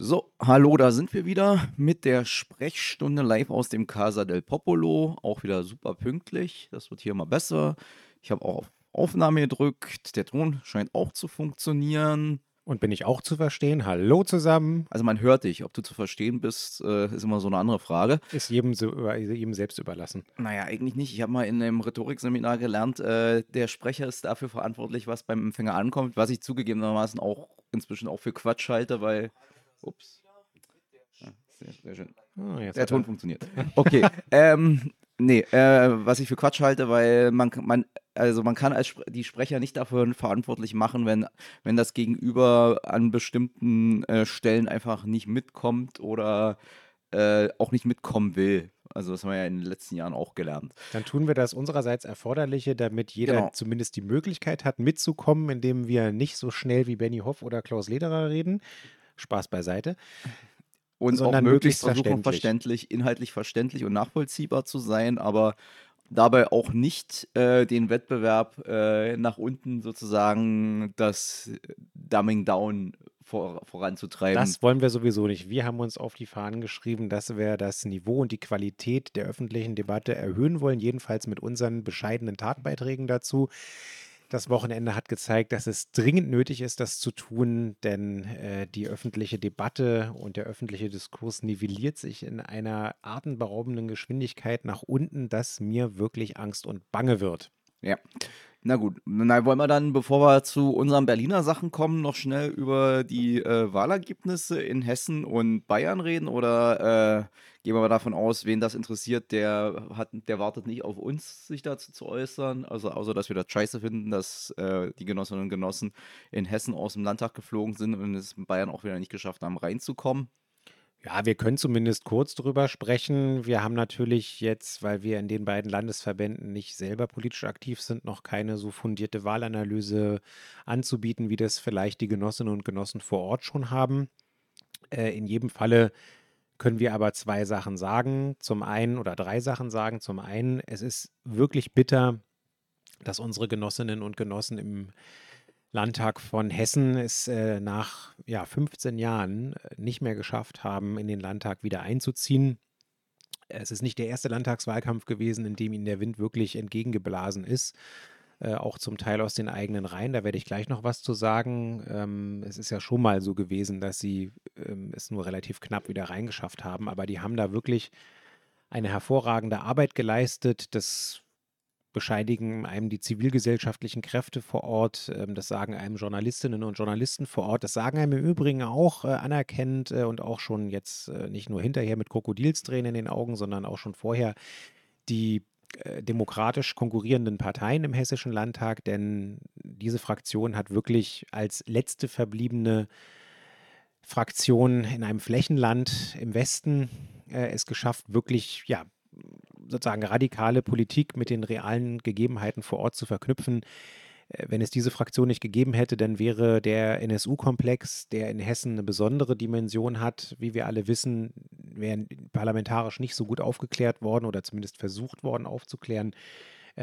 So, hallo, da sind wir wieder mit der Sprechstunde live aus dem Casa del Popolo. Auch wieder super pünktlich. Das wird hier immer besser. Ich habe auch auf Aufnahme gedrückt. Der Ton scheint auch zu funktionieren. Und bin ich auch zu verstehen? Hallo zusammen. Also man hört dich. Ob du zu verstehen bist, äh, ist immer so eine andere Frage. Ist jedem, so, jedem selbst überlassen. Naja, eigentlich nicht. Ich habe mal in einem Rhetorikseminar gelernt, äh, der Sprecher ist dafür verantwortlich, was beim Empfänger ankommt, was ich zugegebenermaßen auch inzwischen auch für Quatsch halte, weil Ups. Ja, sehr, sehr schön. Oh, Der Ton funktioniert. Okay. ähm, nee, äh, was ich für Quatsch halte, weil man, man, also man kann als die Sprecher nicht dafür verantwortlich machen, wenn, wenn das Gegenüber an bestimmten äh, Stellen einfach nicht mitkommt oder äh, auch nicht mitkommen will. Also das haben wir ja in den letzten Jahren auch gelernt. Dann tun wir das unsererseits Erforderliche, damit jeder genau. zumindest die Möglichkeit hat, mitzukommen, indem wir nicht so schnell wie Benny Hoff oder Klaus Lederer reden, Spaß beiseite. Und sondern auch möglichst versuchen, verständlich, inhaltlich verständlich und nachvollziehbar zu sein, aber dabei auch nicht äh, den Wettbewerb äh, nach unten sozusagen das Dumbing Down vor, voranzutreiben. Das wollen wir sowieso nicht. Wir haben uns auf die Fahnen geschrieben, dass wir das Niveau und die Qualität der öffentlichen Debatte erhöhen wollen, jedenfalls mit unseren bescheidenen Tatbeiträgen dazu. Das Wochenende hat gezeigt, dass es dringend nötig ist, das zu tun, denn äh, die öffentliche Debatte und der öffentliche Diskurs nivelliert sich in einer atemberaubenden Geschwindigkeit nach unten, dass mir wirklich Angst und Bange wird. Ja. Na gut, na, wollen wir dann, bevor wir zu unseren Berliner Sachen kommen, noch schnell über die äh, Wahlergebnisse in Hessen und Bayern reden oder äh, gehen wir mal davon aus, wen das interessiert, der, hat, der wartet nicht auf uns, sich dazu zu äußern, also außer dass wir das scheiße finden, dass äh, die Genossinnen und Genossen in Hessen aus dem Landtag geflogen sind und es in Bayern auch wieder nicht geschafft haben, reinzukommen. Ja, wir können zumindest kurz drüber sprechen. Wir haben natürlich jetzt, weil wir in den beiden Landesverbänden nicht selber politisch aktiv sind, noch keine so fundierte Wahlanalyse anzubieten, wie das vielleicht die Genossinnen und Genossen vor Ort schon haben. Äh, in jedem Falle können wir aber zwei Sachen sagen. Zum einen oder drei Sachen sagen. Zum einen, es ist wirklich bitter, dass unsere Genossinnen und Genossen im Landtag von Hessen es äh, nach ja, 15 Jahren äh, nicht mehr geschafft haben, in den Landtag wieder einzuziehen. Es ist nicht der erste Landtagswahlkampf gewesen, in dem ihnen der Wind wirklich entgegengeblasen ist. Äh, auch zum Teil aus den eigenen Reihen. Da werde ich gleich noch was zu sagen. Ähm, es ist ja schon mal so gewesen, dass sie ähm, es nur relativ knapp wieder reingeschafft haben, aber die haben da wirklich eine hervorragende Arbeit geleistet. Das bescheidigen einem die zivilgesellschaftlichen Kräfte vor Ort, ähm, das sagen einem Journalistinnen und Journalisten vor Ort, das sagen einem im Übrigen auch äh, anerkennt äh, und auch schon jetzt äh, nicht nur hinterher mit Krokodilstränen in den Augen, sondern auch schon vorher die demokratisch konkurrierenden Parteien im Hessischen Landtag, denn diese Fraktion hat wirklich als letzte verbliebene Fraktion in einem Flächenland im Westen es geschafft, wirklich ja, sozusagen radikale Politik mit den realen Gegebenheiten vor Ort zu verknüpfen. Äh, wenn es diese Fraktion nicht gegeben hätte, dann wäre der NSU-Komplex, der in Hessen eine besondere Dimension hat, wie wir alle wissen, wäre parlamentarisch nicht so gut aufgeklärt worden oder zumindest versucht worden aufzuklären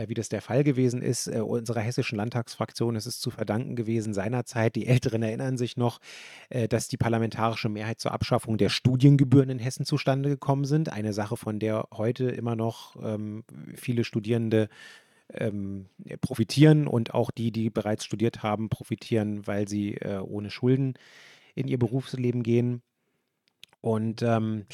wie das der Fall gewesen ist. Äh, unserer hessischen Landtagsfraktion ist es zu verdanken gewesen seinerzeit, die Älteren erinnern sich noch, äh, dass die parlamentarische Mehrheit zur Abschaffung der Studiengebühren in Hessen zustande gekommen sind. Eine Sache, von der heute immer noch ähm, viele Studierende ähm, profitieren und auch die, die bereits studiert haben, profitieren, weil sie äh, ohne Schulden in ihr Berufsleben gehen. Und ähm,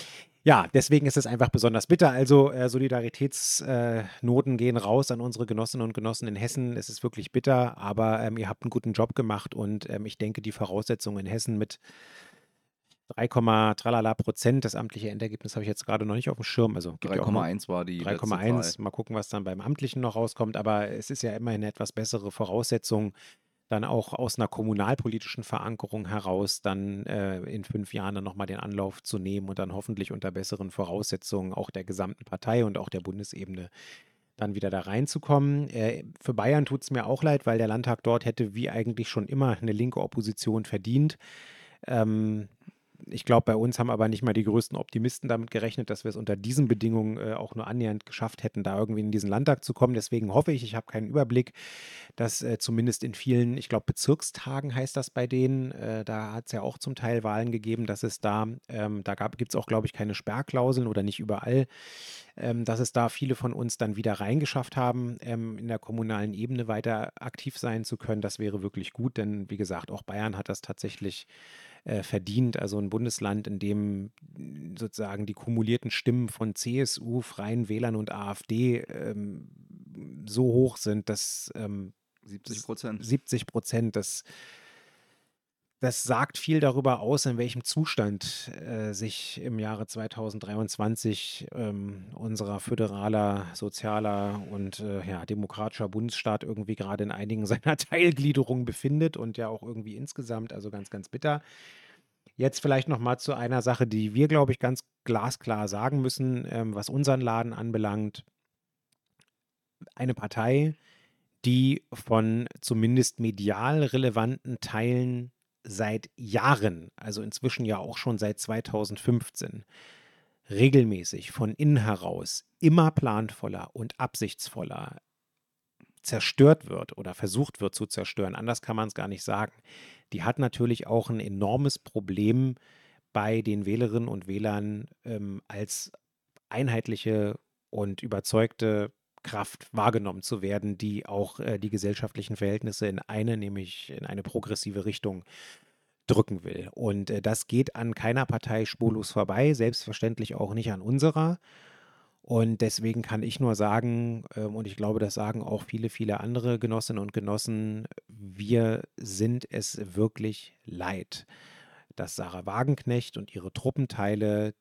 ja, deswegen ist es einfach besonders bitter. Also äh, Solidaritätsnoten äh, gehen raus an unsere Genossinnen und Genossen in Hessen. Es ist wirklich bitter, aber ähm, ihr habt einen guten Job gemacht und ähm, ich denke, die Voraussetzungen in Hessen mit 3, tralala Prozent, das amtliche Endergebnis habe ich jetzt gerade noch nicht auf dem Schirm. Also 3,1 war die 3,1. Mal gucken, was dann beim amtlichen noch rauskommt. Aber es ist ja immerhin eine etwas bessere Voraussetzung dann auch aus einer kommunalpolitischen Verankerung heraus dann äh, in fünf Jahren dann nochmal den Anlauf zu nehmen und dann hoffentlich unter besseren Voraussetzungen auch der gesamten Partei und auch der Bundesebene dann wieder da reinzukommen. Äh, für Bayern tut es mir auch leid, weil der Landtag dort hätte wie eigentlich schon immer eine linke Opposition verdient. Ähm, ich glaube, bei uns haben aber nicht mal die größten Optimisten damit gerechnet, dass wir es unter diesen Bedingungen äh, auch nur annähernd geschafft hätten, da irgendwie in diesen Landtag zu kommen. Deswegen hoffe ich, ich habe keinen Überblick, dass äh, zumindest in vielen, ich glaube, Bezirkstagen heißt das bei denen, äh, da hat es ja auch zum Teil Wahlen gegeben, dass es da, ähm, da gibt es auch, glaube ich, keine Sperrklauseln oder nicht überall, ähm, dass es da viele von uns dann wieder reingeschafft haben, ähm, in der kommunalen Ebene weiter aktiv sein zu können. Das wäre wirklich gut, denn wie gesagt, auch Bayern hat das tatsächlich äh, verdient. Also ein Bundesland, in dem sozusagen die kumulierten Stimmen von CSU, Freien Wählern und AfD ähm, so hoch sind, dass ähm, 70 Prozent. 70 Prozent, das das sagt viel darüber aus, in welchem Zustand äh, sich im Jahre 2023 ähm, unser föderaler, sozialer und äh, ja, demokratischer Bundesstaat irgendwie gerade in einigen seiner Teilgliederungen befindet und ja auch irgendwie insgesamt, also ganz, ganz bitter. Jetzt vielleicht noch mal zu einer Sache, die wir, glaube ich, ganz glasklar sagen müssen, ähm, was unseren Laden anbelangt. Eine Partei, die von zumindest medial relevanten Teilen seit Jahren, also inzwischen ja auch schon seit 2015, regelmäßig von innen heraus immer planvoller und absichtsvoller zerstört wird oder versucht wird zu zerstören, anders kann man es gar nicht sagen, die hat natürlich auch ein enormes Problem bei den Wählerinnen und Wählern ähm, als einheitliche und überzeugte Kraft wahrgenommen zu werden, die auch äh, die gesellschaftlichen Verhältnisse in eine, nämlich in eine progressive Richtung drücken will. Und äh, das geht an keiner Partei spurlos vorbei, selbstverständlich auch nicht an unserer. Und deswegen kann ich nur sagen, äh, und ich glaube, das sagen auch viele, viele andere Genossinnen und Genossen, wir sind es wirklich leid, dass Sarah Wagenknecht und ihre Truppenteile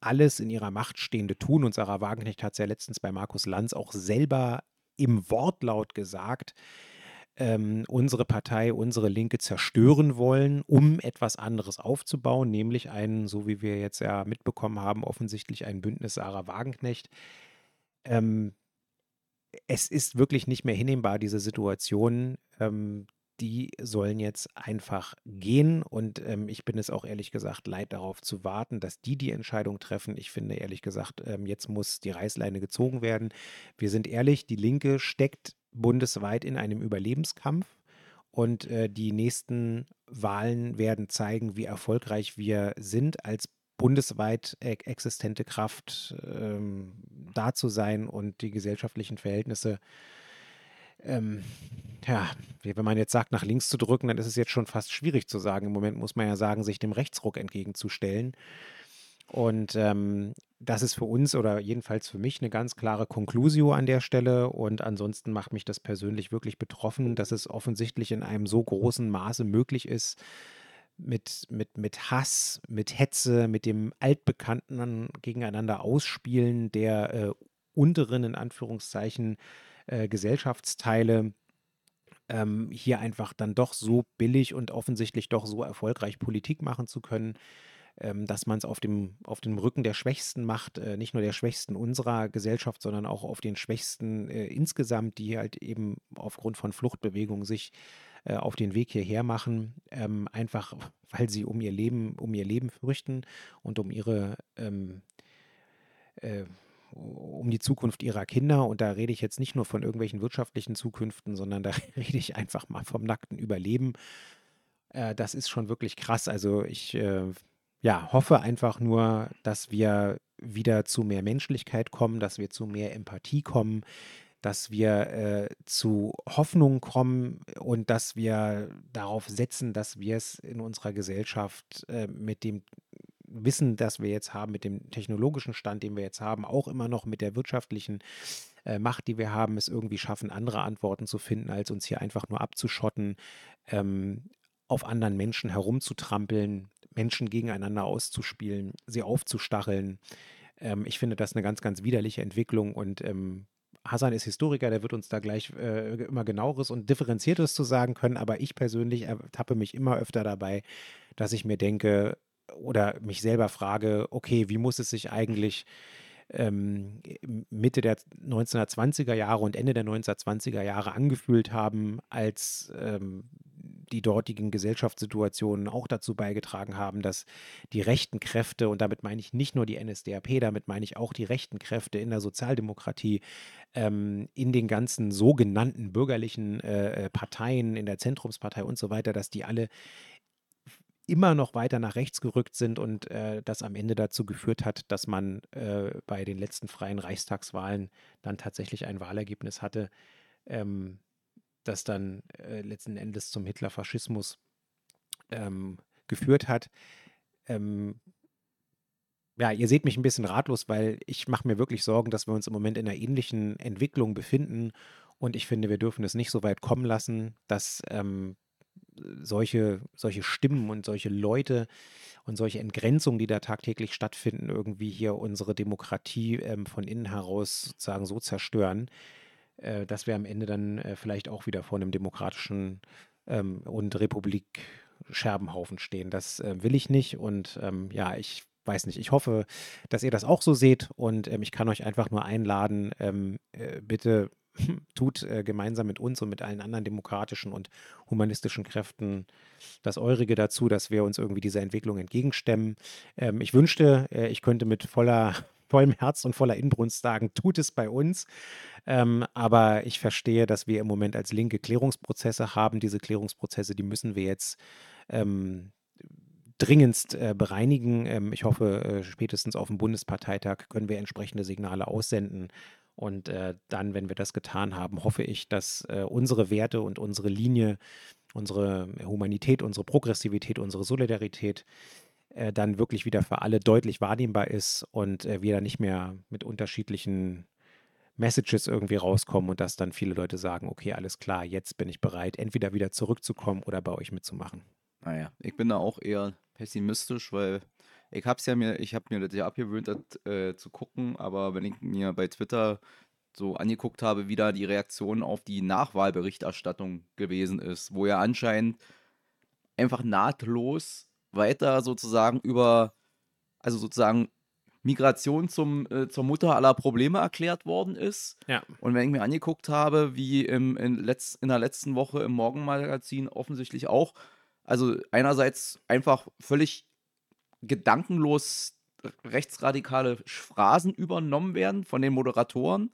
alles in ihrer Macht Stehende tun. Und Sarah Wagenknecht hat es ja letztens bei Markus Lanz auch selber im Wortlaut gesagt, ähm, unsere Partei, unsere Linke zerstören wollen, um etwas anderes aufzubauen, nämlich einen, so wie wir jetzt ja mitbekommen haben, offensichtlich ein Bündnis Sarah Wagenknecht. Ähm, es ist wirklich nicht mehr hinnehmbar, diese Situation. Ähm, die sollen jetzt einfach gehen. Und ähm, ich bin es auch ehrlich gesagt leid darauf zu warten, dass die die Entscheidung treffen. Ich finde ehrlich gesagt, ähm, jetzt muss die Reißleine gezogen werden. Wir sind ehrlich, die Linke steckt bundesweit in einem Überlebenskampf. Und äh, die nächsten Wahlen werden zeigen, wie erfolgreich wir sind, als bundesweit e existente Kraft ähm, da zu sein und die gesellschaftlichen Verhältnisse äh, ähm, ja, wenn man jetzt sagt, nach links zu drücken, dann ist es jetzt schon fast schwierig zu sagen. Im Moment muss man ja sagen, sich dem Rechtsruck entgegenzustellen. Und ähm, das ist für uns oder jedenfalls für mich eine ganz klare Conclusio an der Stelle. Und ansonsten macht mich das persönlich wirklich betroffen, dass es offensichtlich in einem so großen Maße möglich ist, mit, mit, mit Hass, mit Hetze, mit dem Altbekannten gegeneinander ausspielen der äh, unteren, in Anführungszeichen, äh, Gesellschaftsteile ähm, hier einfach dann doch so billig und offensichtlich doch so erfolgreich Politik machen zu können, ähm, dass man es auf dem, auf dem Rücken der Schwächsten macht, äh, nicht nur der Schwächsten unserer Gesellschaft, sondern auch auf den Schwächsten äh, insgesamt, die halt eben aufgrund von Fluchtbewegungen sich äh, auf den Weg hierher machen, ähm, einfach weil sie um ihr Leben, um ihr Leben fürchten und um ihre ähm, äh, um die Zukunft ihrer Kinder. Und da rede ich jetzt nicht nur von irgendwelchen wirtschaftlichen Zukünften, sondern da rede ich einfach mal vom nackten Überleben. Äh, das ist schon wirklich krass. Also ich äh, ja, hoffe einfach nur, dass wir wieder zu mehr Menschlichkeit kommen, dass wir zu mehr Empathie kommen, dass wir äh, zu Hoffnung kommen und dass wir darauf setzen, dass wir es in unserer Gesellschaft äh, mit dem Wissen, das wir jetzt haben, mit dem technologischen Stand, den wir jetzt haben, auch immer noch mit der wirtschaftlichen äh, Macht, die wir haben, es irgendwie schaffen, andere Antworten zu finden, als uns hier einfach nur abzuschotten, ähm, auf anderen Menschen herumzutrampeln, Menschen gegeneinander auszuspielen, sie aufzustacheln. Ähm, ich finde das eine ganz, ganz widerliche Entwicklung und ähm, Hassan ist Historiker, der wird uns da gleich äh, immer genaueres und differenziertes zu sagen können, aber ich persönlich ertappe mich immer öfter dabei, dass ich mir denke, oder mich selber frage, okay, wie muss es sich eigentlich ähm, Mitte der 1920er Jahre und Ende der 1920er Jahre angefühlt haben, als ähm, die dortigen Gesellschaftssituationen auch dazu beigetragen haben, dass die rechten Kräfte, und damit meine ich nicht nur die NSDAP, damit meine ich auch die rechten Kräfte in der Sozialdemokratie, ähm, in den ganzen sogenannten bürgerlichen äh, äh Parteien, in der Zentrumspartei und so weiter, dass die alle immer noch weiter nach rechts gerückt sind und äh, das am Ende dazu geführt hat, dass man äh, bei den letzten freien Reichstagswahlen dann tatsächlich ein Wahlergebnis hatte, ähm, das dann äh, letzten Endes zum Hitlerfaschismus ähm, geführt hat. Ähm, ja, ihr seht mich ein bisschen ratlos, weil ich mache mir wirklich Sorgen, dass wir uns im Moment in einer ähnlichen Entwicklung befinden. Und ich finde, wir dürfen es nicht so weit kommen lassen, dass ähm, solche, solche Stimmen und solche Leute und solche Entgrenzungen, die da tagtäglich stattfinden, irgendwie hier unsere Demokratie ähm, von innen heraus sozusagen so zerstören, äh, dass wir am Ende dann äh, vielleicht auch wieder vor einem demokratischen ähm, und Republik Scherbenhaufen stehen. Das äh, will ich nicht und ähm, ja, ich weiß nicht. Ich hoffe, dass ihr das auch so seht und ähm, ich kann euch einfach nur einladen, ähm, äh, bitte tut äh, gemeinsam mit uns und mit allen anderen demokratischen und humanistischen Kräften das Eurige dazu, dass wir uns irgendwie dieser Entwicklung entgegenstemmen. Ähm, ich wünschte, äh, ich könnte mit voller, vollem Herz und voller Inbrunst sagen, tut es bei uns. Ähm, aber ich verstehe, dass wir im Moment als Linke Klärungsprozesse haben. Diese Klärungsprozesse, die müssen wir jetzt ähm, dringendst äh, bereinigen. Ähm, ich hoffe, äh, spätestens auf dem Bundesparteitag können wir entsprechende Signale aussenden, und äh, dann, wenn wir das getan haben, hoffe ich, dass äh, unsere Werte und unsere Linie, unsere Humanität, unsere Progressivität, unsere Solidarität äh, dann wirklich wieder für alle deutlich wahrnehmbar ist und äh, wir dann nicht mehr mit unterschiedlichen Messages irgendwie rauskommen und dass dann viele Leute sagen, okay, alles klar, jetzt bin ich bereit, entweder wieder zurückzukommen oder bei euch mitzumachen. Naja, ich bin da auch eher pessimistisch, weil ich hab's ja mir, ich habe mir das ja abgewöhnt, das äh, zu gucken, aber wenn ich mir bei Twitter so angeguckt habe, wie da die Reaktion auf die Nachwahlberichterstattung gewesen ist, wo ja anscheinend einfach nahtlos weiter sozusagen über, also sozusagen Migration zum, äh, zur Mutter aller Probleme erklärt worden ist. Ja. Und wenn ich mir angeguckt habe, wie im, in, letz, in der letzten Woche im Morgenmagazin offensichtlich auch, also einerseits einfach völlig gedankenlos rechtsradikale Phrasen übernommen werden von den Moderatoren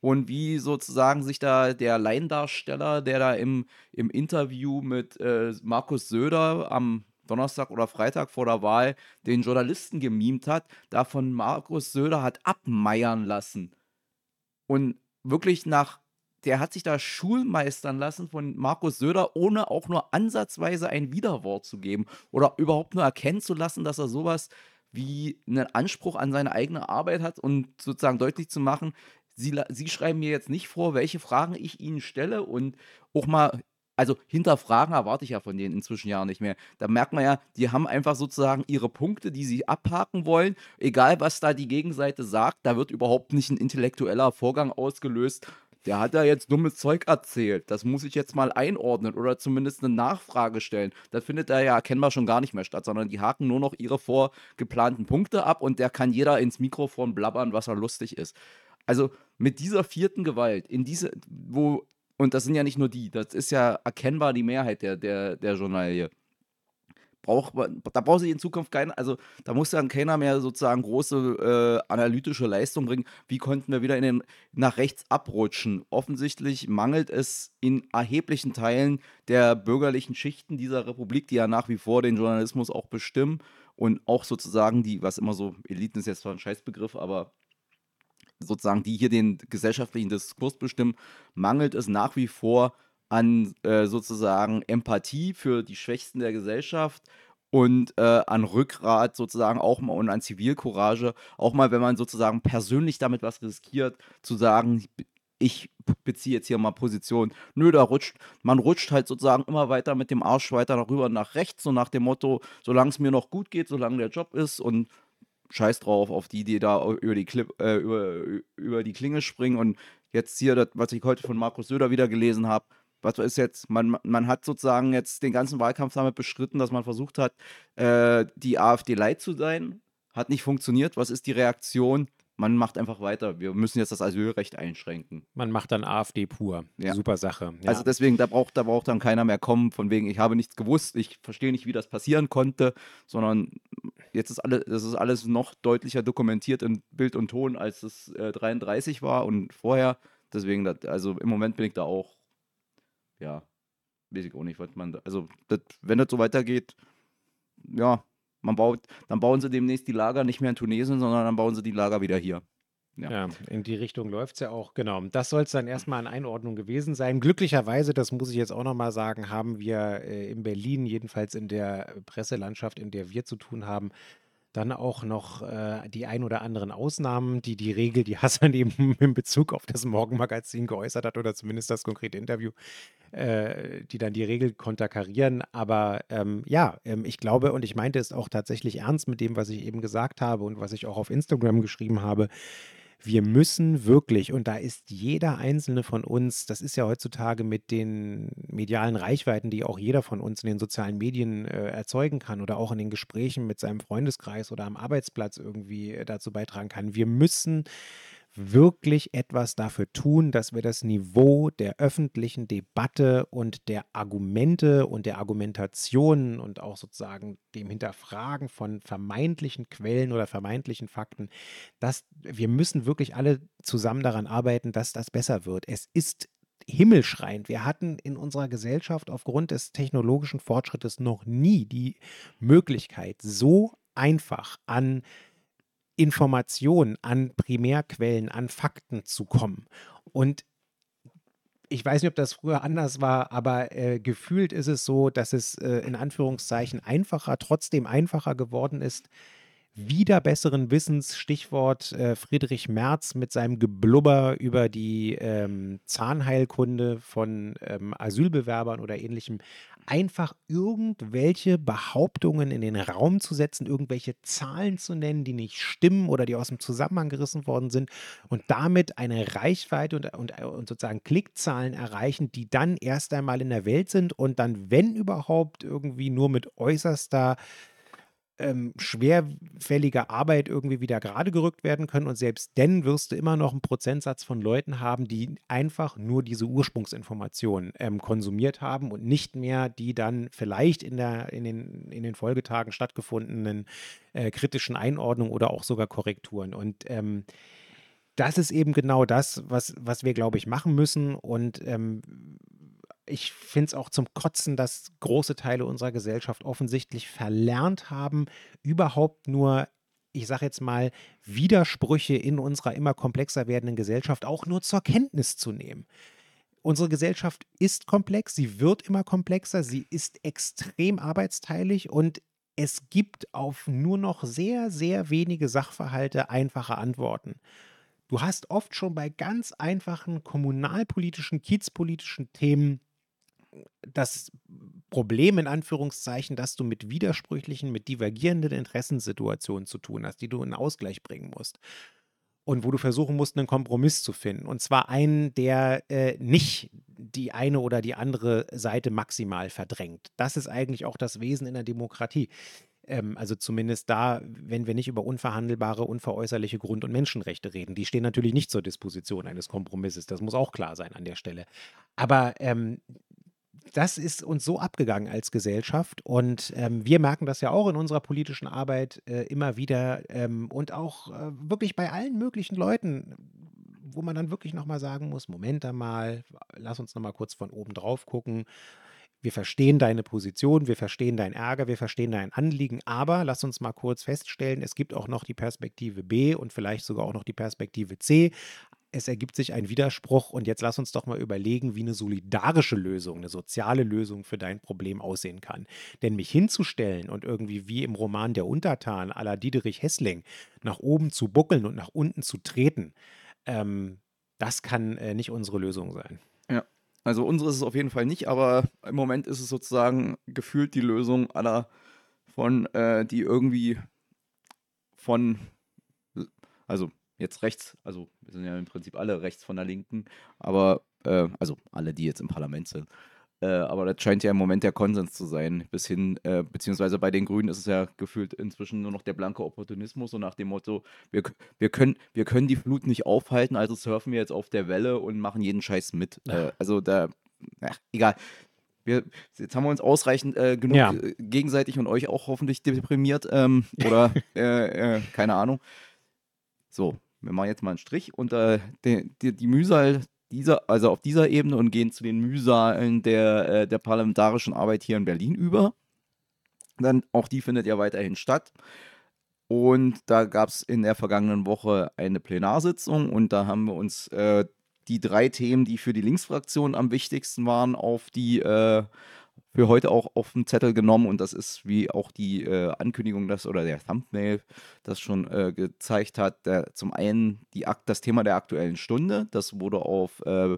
und wie sozusagen sich da der Laiendarsteller, der da im, im Interview mit äh, Markus Söder am Donnerstag oder Freitag vor der Wahl den Journalisten gemimt hat, davon Markus Söder hat abmeiern lassen. Und wirklich nach der hat sich da schulmeistern lassen von Markus Söder, ohne auch nur ansatzweise ein Widerwort zu geben oder überhaupt nur erkennen zu lassen, dass er sowas wie einen Anspruch an seine eigene Arbeit hat und sozusagen deutlich zu machen, Sie, Sie schreiben mir jetzt nicht vor, welche Fragen ich Ihnen stelle und auch mal also hinterfragen erwarte ich ja von denen inzwischen ja nicht mehr. Da merkt man ja, die haben einfach sozusagen ihre Punkte, die sie abhaken wollen. Egal, was da die Gegenseite sagt, da wird überhaupt nicht ein intellektueller Vorgang ausgelöst, der hat da jetzt dummes Zeug erzählt. Das muss ich jetzt mal einordnen oder zumindest eine Nachfrage stellen. Das findet da ja erkennbar schon gar nicht mehr statt, sondern die haken nur noch ihre vorgeplanten Punkte ab und der kann jeder ins Mikrofon blabbern, was er lustig ist. Also mit dieser vierten Gewalt, in diese, wo, und das sind ja nicht nur die, das ist ja erkennbar die Mehrheit der, der, der Journalie braucht man, da braucht sich in Zukunft keiner, also da muss dann keiner mehr sozusagen große äh, analytische Leistung bringen. Wie konnten wir wieder in den, nach rechts abrutschen? Offensichtlich mangelt es in erheblichen Teilen der bürgerlichen Schichten dieser Republik, die ja nach wie vor den Journalismus auch bestimmen und auch sozusagen die, was immer so, Eliten ist jetzt zwar ein Scheißbegriff, aber sozusagen die hier den gesellschaftlichen Diskurs bestimmen, mangelt es nach wie vor an äh, sozusagen Empathie für die Schwächsten der Gesellschaft und äh, an Rückgrat sozusagen auch mal und an Zivilcourage, auch mal, wenn man sozusagen persönlich damit was riskiert, zu sagen, ich beziehe jetzt hier mal Position. Nö, da rutscht, man rutscht halt sozusagen immer weiter mit dem Arsch weiter darüber nach rechts, so nach dem Motto, solange es mir noch gut geht, solange der Job ist und scheiß drauf auf die, die da über die, Clip, äh, über, über die Klinge springen und jetzt hier, das, was ich heute von Markus Söder wieder gelesen habe, was ist jetzt, man, man hat sozusagen jetzt den ganzen Wahlkampf damit beschritten, dass man versucht hat, äh, die AfD leid zu sein. Hat nicht funktioniert. Was ist die Reaktion? man macht einfach weiter. Wir müssen jetzt das Asylrecht einschränken. Man macht dann AfD pur. Ja. Super Sache. Ja. Also deswegen, da braucht, da braucht dann keiner mehr kommen, von wegen, ich habe nichts gewusst, ich verstehe nicht, wie das passieren konnte, sondern jetzt ist alles, das ist alles noch deutlicher dokumentiert in Bild und Ton, als es äh, 33 war und vorher. Deswegen, also im Moment bin ich da auch, ja, weiß ich auch nicht, was man, da, also das, wenn das so weitergeht, ja, man baut, dann bauen sie demnächst die Lager nicht mehr in Tunesien, sondern dann bauen sie die Lager wieder hier. Ja. Ja, in die Richtung läuft es ja auch, genau. Das soll es dann erstmal in Einordnung gewesen sein. Glücklicherweise, das muss ich jetzt auch nochmal sagen, haben wir äh, in Berlin, jedenfalls in der Presselandschaft, in der wir zu tun haben, dann auch noch äh, die ein oder anderen Ausnahmen, die die Regel, die Hassan eben in Bezug auf das Morgenmagazin geäußert hat oder zumindest das konkrete Interview, äh, die dann die Regel konterkarieren. Aber ähm, ja, ähm, ich glaube und ich meinte es auch tatsächlich ernst mit dem, was ich eben gesagt habe und was ich auch auf Instagram geschrieben habe. Wir müssen wirklich, und da ist jeder einzelne von uns, das ist ja heutzutage mit den medialen Reichweiten, die auch jeder von uns in den sozialen Medien äh, erzeugen kann oder auch in den Gesprächen mit seinem Freundeskreis oder am Arbeitsplatz irgendwie äh, dazu beitragen kann. Wir müssen wirklich etwas dafür tun, dass wir das Niveau der öffentlichen Debatte und der Argumente und der Argumentation und auch sozusagen dem Hinterfragen von vermeintlichen Quellen oder vermeintlichen Fakten, dass wir müssen wirklich alle zusammen daran arbeiten, dass das besser wird. Es ist himmelschreiend. Wir hatten in unserer Gesellschaft aufgrund des technologischen Fortschrittes noch nie die Möglichkeit, so einfach an Informationen, an Primärquellen, an Fakten zu kommen. Und ich weiß nicht, ob das früher anders war, aber äh, gefühlt ist es so, dass es äh, in Anführungszeichen einfacher, trotzdem einfacher geworden ist, wieder besseren Wissens, Stichwort äh, Friedrich Merz mit seinem Geblubber über die ähm, Zahnheilkunde von ähm, Asylbewerbern oder ähnlichem, einfach irgendwelche Behauptungen in den Raum zu setzen, irgendwelche Zahlen zu nennen, die nicht stimmen oder die aus dem Zusammenhang gerissen worden sind und damit eine Reichweite und, und, und sozusagen Klickzahlen erreichen, die dann erst einmal in der Welt sind und dann, wenn überhaupt, irgendwie nur mit äußerster ähm, schwerfälliger Arbeit irgendwie wieder gerade gerückt werden können. Und selbst dann wirst du immer noch einen Prozentsatz von Leuten haben, die einfach nur diese Ursprungsinformationen ähm, konsumiert haben und nicht mehr die dann vielleicht in, der, in, den, in den Folgetagen stattgefundenen äh, kritischen Einordnungen oder auch sogar Korrekturen. Und ähm, das ist eben genau das, was, was wir, glaube ich, machen müssen. Und ähm, ich finde es auch zum Kotzen, dass große Teile unserer Gesellschaft offensichtlich verlernt haben, überhaupt nur, ich sage jetzt mal, Widersprüche in unserer immer komplexer werdenden Gesellschaft auch nur zur Kenntnis zu nehmen. Unsere Gesellschaft ist komplex, sie wird immer komplexer, sie ist extrem arbeitsteilig und es gibt auf nur noch sehr, sehr wenige Sachverhalte einfache Antworten. Du hast oft schon bei ganz einfachen kommunalpolitischen, kiezpolitischen Themen das Problem in Anführungszeichen, dass du mit widersprüchlichen, mit divergierenden Interessenssituationen zu tun hast, die du in Ausgleich bringen musst. Und wo du versuchen musst, einen Kompromiss zu finden. Und zwar einen, der äh, nicht die eine oder die andere Seite maximal verdrängt. Das ist eigentlich auch das Wesen in der Demokratie. Ähm, also zumindest da, wenn wir nicht über unverhandelbare, unveräußerliche Grund- und Menschenrechte reden. Die stehen natürlich nicht zur Disposition eines Kompromisses. Das muss auch klar sein an der Stelle. Aber ähm, das ist uns so abgegangen als Gesellschaft und ähm, wir merken das ja auch in unserer politischen Arbeit äh, immer wieder ähm, und auch äh, wirklich bei allen möglichen Leuten, wo man dann wirklich nochmal sagen muss, Moment einmal, lass uns nochmal kurz von oben drauf gucken. Wir verstehen deine Position, wir verstehen deinen Ärger, wir verstehen dein Anliegen, aber lass uns mal kurz feststellen, es gibt auch noch die Perspektive B und vielleicht sogar auch noch die Perspektive C es ergibt sich ein Widerspruch und jetzt lass uns doch mal überlegen, wie eine solidarische Lösung, eine soziale Lösung für dein Problem aussehen kann. Denn mich hinzustellen und irgendwie wie im Roman Der Untertan à la Diederich Hessling nach oben zu buckeln und nach unten zu treten, ähm, das kann äh, nicht unsere Lösung sein. Ja, also unsere ist es auf jeden Fall nicht, aber im Moment ist es sozusagen gefühlt die Lösung aller von, äh, die irgendwie von, also jetzt rechts, also wir sind ja im Prinzip alle rechts von der Linken, aber äh, also alle, die jetzt im Parlament sind, Äh, aber das scheint ja im Moment der Konsens zu sein. Bis hin, äh, beziehungsweise bei den Grünen ist es ja gefühlt inzwischen nur noch der blanke Opportunismus, so nach dem Motto, wir, wir, können, wir können die Flut nicht aufhalten, also surfen wir jetzt auf der Welle und machen jeden Scheiß mit. Äh, also da, ach, egal. Wir, jetzt haben wir uns ausreichend äh, genug ja. Äh, gegenseitig und euch auch hoffentlich deprimiert ähm, oder äh, keine Ahnung. So, wir machen jetzt mal einen Strich unter die, die, die Mühsal dieser, also auf dieser Ebene und gehen zu den Mühsalen der, äh, der parlamentarischen Arbeit hier in Berlin über. Dann auch die findet ja weiterhin statt. Und da gab es in der vergangenen Woche eine Plenarsitzung und da haben wir uns äh, die drei Themen, die für die Linksfraktion am wichtigsten waren, auf die äh, für heute auch auf den Zettel genommen und das ist, wie auch die äh, Ankündigung das oder der Thumbnail das schon äh, gezeigt hat, der, zum einen die, das Thema der aktuellen Stunde. Das wurde auf äh,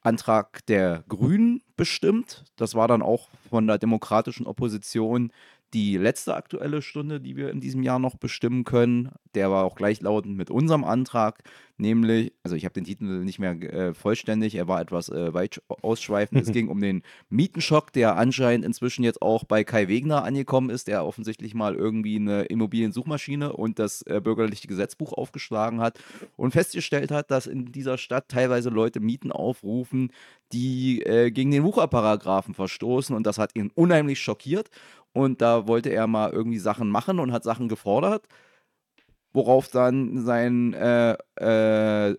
Antrag der Grünen bestimmt. Das war dann auch von der demokratischen Opposition die letzte aktuelle Stunde, die wir in diesem Jahr noch bestimmen können. Der war auch gleichlautend mit unserem Antrag, nämlich, also ich habe den Titel nicht mehr äh, vollständig, er war etwas äh, weit ausschweifend. es ging um den Mietenschock, der anscheinend inzwischen jetzt auch bei Kai Wegner angekommen ist, der offensichtlich mal irgendwie eine Immobiliensuchmaschine und das äh, bürgerliche Gesetzbuch aufgeschlagen hat und festgestellt hat, dass in dieser Stadt teilweise Leute Mieten aufrufen, die äh, gegen den Wucherparagraphen verstoßen. Und das hat ihn unheimlich schockiert. Und da wollte er mal irgendwie Sachen machen und hat Sachen gefordert, worauf dann sein äh, äh,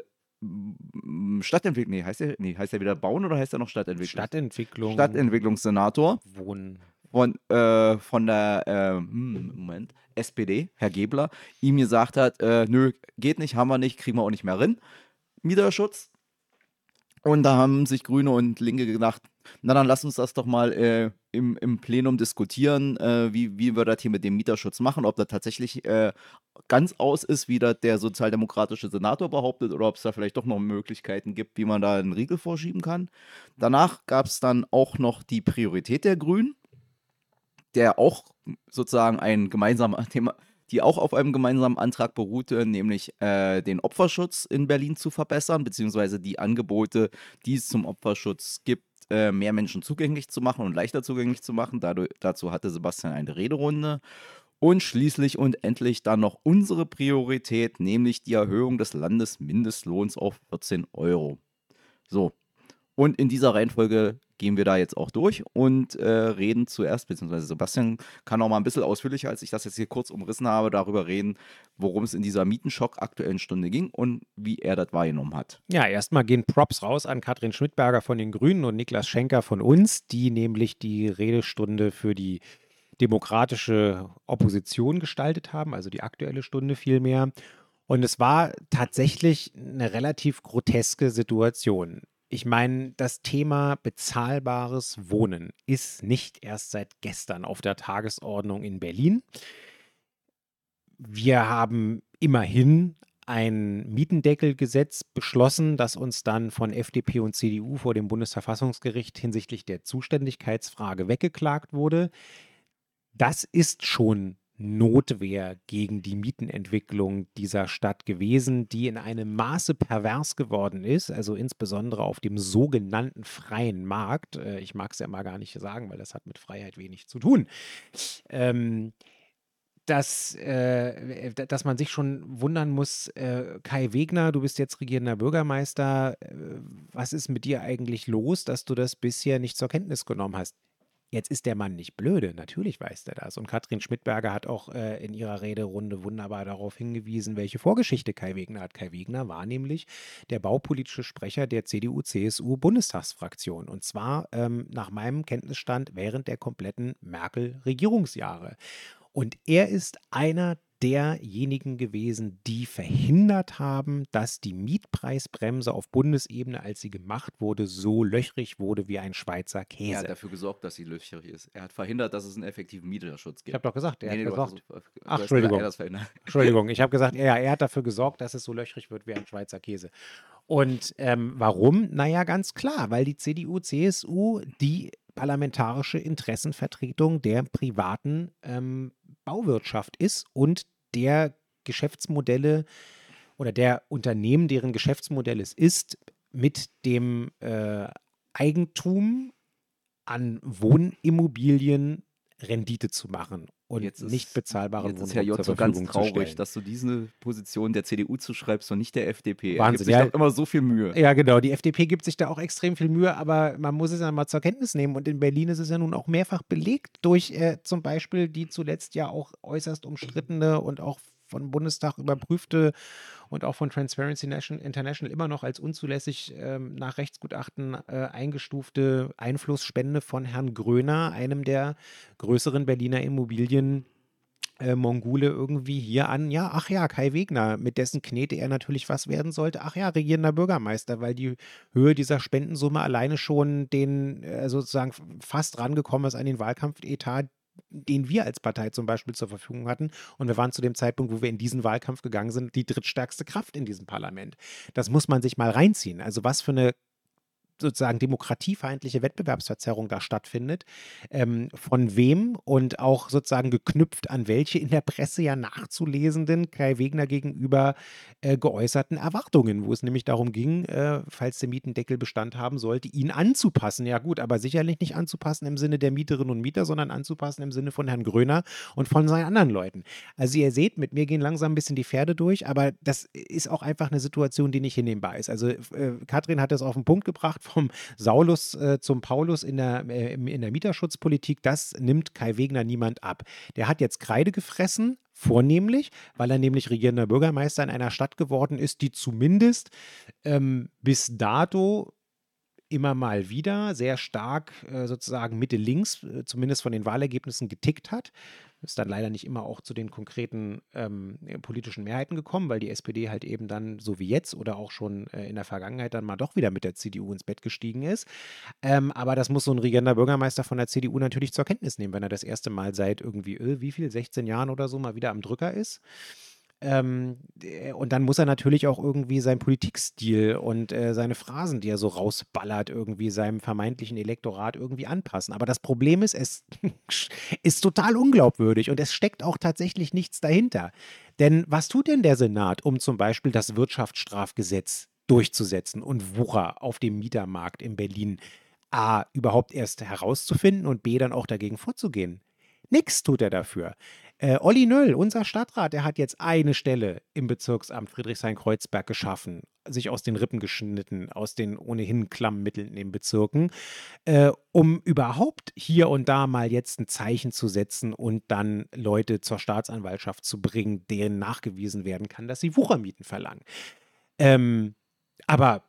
Stadtentwicklung, nee, heißt er, nee, heißt er wieder Bauen oder heißt er noch Stadtentwicklung? Stadtentwicklung. Stadtentwicklungssenator. Wohnen. Von, äh, von der, äh, hm, Moment, SPD, Herr Gebler, ihm gesagt hat, äh, nö, geht nicht, haben wir nicht, kriegen wir auch nicht mehr rein. Mieterschutz. Und da haben sich Grüne und Linke gedacht, na dann lass uns das doch mal äh, im, im Plenum diskutieren, äh, wie, wie wir das hier mit dem Mieterschutz machen, ob das tatsächlich äh, ganz aus ist, wie das der sozialdemokratische Senator behauptet, oder ob es da vielleicht doch noch Möglichkeiten gibt, wie man da einen Riegel vorschieben kann. Danach gab es dann auch noch die Priorität der Grünen, der auch sozusagen ein gemeinsamer Thema, die auch auf einem gemeinsamen Antrag beruhte, nämlich äh, den Opferschutz in Berlin zu verbessern, beziehungsweise die Angebote, die es zum Opferschutz gibt, äh, mehr Menschen zugänglich zu machen und leichter zugänglich zu machen. Dadurch, dazu hatte Sebastian eine Rederunde. Und schließlich und endlich dann noch unsere Priorität, nämlich die Erhöhung des Landesmindestlohns auf 14 Euro. So, und in dieser Reihenfolge gehen wir da jetzt auch durch und äh, reden zuerst, beziehungsweise Sebastian kann auch mal ein bisschen ausführlicher, als ich das jetzt hier kurz umrissen habe, darüber reden, worum es in dieser Mietenschock aktuellen Stunde ging und wie er das wahrgenommen hat. Ja, erstmal gehen Props raus an Katrin Schmidberger von den Grünen und Niklas Schenker von uns, die nämlich die Redestunde für die demokratische Opposition gestaltet haben, also die aktuelle Stunde vielmehr. Und es war tatsächlich eine relativ groteske Situation. Ich meine, das Thema bezahlbares Wohnen ist nicht erst seit gestern auf der Tagesordnung in Berlin. Wir haben immerhin ein Mietendeckelgesetz beschlossen, das uns dann von FDP und CDU vor dem Bundesverfassungsgericht hinsichtlich der Zuständigkeitsfrage weggeklagt wurde. Das ist schon Notwehr gegen die Mietenentwicklung dieser Stadt gewesen, die in einem Maße pervers geworden ist, also insbesondere auf dem sogenannten freien Markt. Äh, ich mag es ja mal gar nicht sagen, weil das hat mit Freiheit wenig zu tun. Ähm, dass, äh, dass man sich schon wundern muss, äh, Kai Wegner, du bist jetzt regierender Bürgermeister, äh, was ist mit dir eigentlich los, dass du das bisher nicht zur Kenntnis genommen hast? Jetzt ist der Mann nicht blöde, natürlich weiß der das. Und Katrin Schmidberger hat auch äh, in ihrer Rederunde wunderbar darauf hingewiesen, welche Vorgeschichte Kai Wegner hat. Kai Wegner war nämlich der baupolitische Sprecher der CDU-CSU-Bundestagsfraktion. Und zwar ähm, nach meinem Kenntnisstand während der kompletten Merkel-Regierungsjahre. Und er ist einer derjenigen gewesen, die verhindert haben, dass die Mietpreisbremse auf Bundesebene, als sie gemacht wurde, so löchrig wurde wie ein Schweizer Käse. Er hat dafür gesorgt, dass sie löchrig ist. Er hat verhindert, dass es einen effektiven Mieterschutz gibt. Ich habe doch gesagt, er nee, hat gesorgt. Ach, Entschuldigung. Entschuldigung, ich habe gesagt, ja, er hat dafür gesorgt, dass es so löchrig wird wie ein Schweizer Käse. Und ähm, warum? Naja, ganz klar, weil die CDU, CSU die parlamentarische Interessenvertretung der privaten ähm, Bauwirtschaft ist und der Geschäftsmodelle oder der Unternehmen, deren Geschäftsmodell es ist, mit dem äh, Eigentum an Wohnimmobilien Rendite zu machen und Jetzt ist, nicht bezahlbaren jetzt ist Herr Wohnraum J. zur so ganz Verfügung zu traurig, dass du diese Position der CDU zuschreibst und nicht der FDP. Er gibt Wahnsinn, sich ja. immer so viel Mühe. Ja, genau. Die FDP gibt sich da auch extrem viel Mühe, aber man muss es ja mal zur Kenntnis nehmen. Und in Berlin ist es ja nun auch mehrfach belegt durch äh, zum Beispiel die zuletzt ja auch äußerst umstrittene und auch vom Bundestag überprüfte und auch von Transparency Nation- International immer noch als unzulässig ähm, nach Rechtsgutachten äh, eingestufte Einflussspende von Herrn Gröner, einem der größeren Berliner Immobilien äh, Mongole irgendwie hier an, ja, ach ja, Kai Wegner, mit dessen Knete er natürlich was werden sollte, ach ja, regierender Bürgermeister, weil die Höhe dieser Spendensumme alleine schon den äh, sozusagen fast rangekommen ist an den Wahlkampfetat, den wir als Partei zum Beispiel zur Verfügung hatten. Und wir waren zu dem Zeitpunkt, wo wir in diesen Wahlkampf gegangen sind, die drittstärkste Kraft in diesem Parlament. Das muss man sich mal reinziehen. Also was für eine sozusagen demokratiefeindliche Wettbewerbsverzerrung da stattfindet, ähm, von wem und auch sozusagen geknüpft an welche in der Presse ja nachzulesenden Kai Wegner gegenüber äh, geäußerten Erwartungen, wo es nämlich darum ging, äh, falls der Mietendeckel Bestand haben sollte, ihn anzupassen. Ja gut, aber sicherlich nicht anzupassen im Sinne der Mieterinnen und Mieter, sondern anzupassen im Sinne von Herrn Gröner und von seinen anderen Leuten. Also ihr seht, mit mir gehen langsam ein bisschen die Pferde durch, aber das ist auch einfach eine Situation, die nicht hinnehmbar ist. Also äh, Katrin hat es auf den Punkt gebracht, vom Saulus äh, zum Paulus in der, äh, in der Mieterschutzpolitik, das nimmt Kai Wegner niemand ab. Der hat jetzt Kreide gefressen, vornehmlich, weil er nämlich regierender Bürgermeister in einer Stadt geworden ist, die zumindest ähm, bis dato immer mal wieder sehr stark äh, sozusagen Mitte-Links, äh, zumindest von den Wahlergebnissen getickt hat. Ist dann leider nicht immer auch zu den konkreten ähm, politischen Mehrheiten gekommen, weil die SPD halt eben dann, so wie jetzt oder auch schon äh, in der Vergangenheit, dann mal doch wieder mit der CDU ins Bett gestiegen ist. Ähm, aber das muss so ein regierender Bürgermeister von der CDU natürlich zur Kenntnis nehmen, wenn er das erste Mal seit irgendwie, äh, wie viel, 16 Jahren oder so mal wieder am Drücker ist. Ähm, äh, und dann muss er natürlich auch irgendwie seinen Politikstil und äh, seine Phrasen, die er so rausballert, irgendwie seinem vermeintlichen Elektorat irgendwie anpassen. Aber das Problem ist, es ist total unglaubwürdig und es steckt auch tatsächlich nichts dahinter. Denn was tut denn der Senat, um zum Beispiel das Wirtschaftsstrafgesetz durchzusetzen und Wucher auf dem Mietermarkt in Berlin A überhaupt erst herauszufinden und B dann auch dagegen vorzugehen? Nix tut er dafür. Äh, Olli Nöll, unser Stadtrat, der hat jetzt eine Stelle im Bezirksamt Friedrichshain-Kreuzberg geschaffen, sich aus den Rippen geschnitten, aus den ohnehin klammen Mitteln in den Bezirken, äh, um überhaupt hier und da mal jetzt ein Zeichen zu setzen und dann Leute zur Staatsanwaltschaft zu bringen, denen nachgewiesen werden kann, dass sie Wuchermieten verlangen. Ähm, aber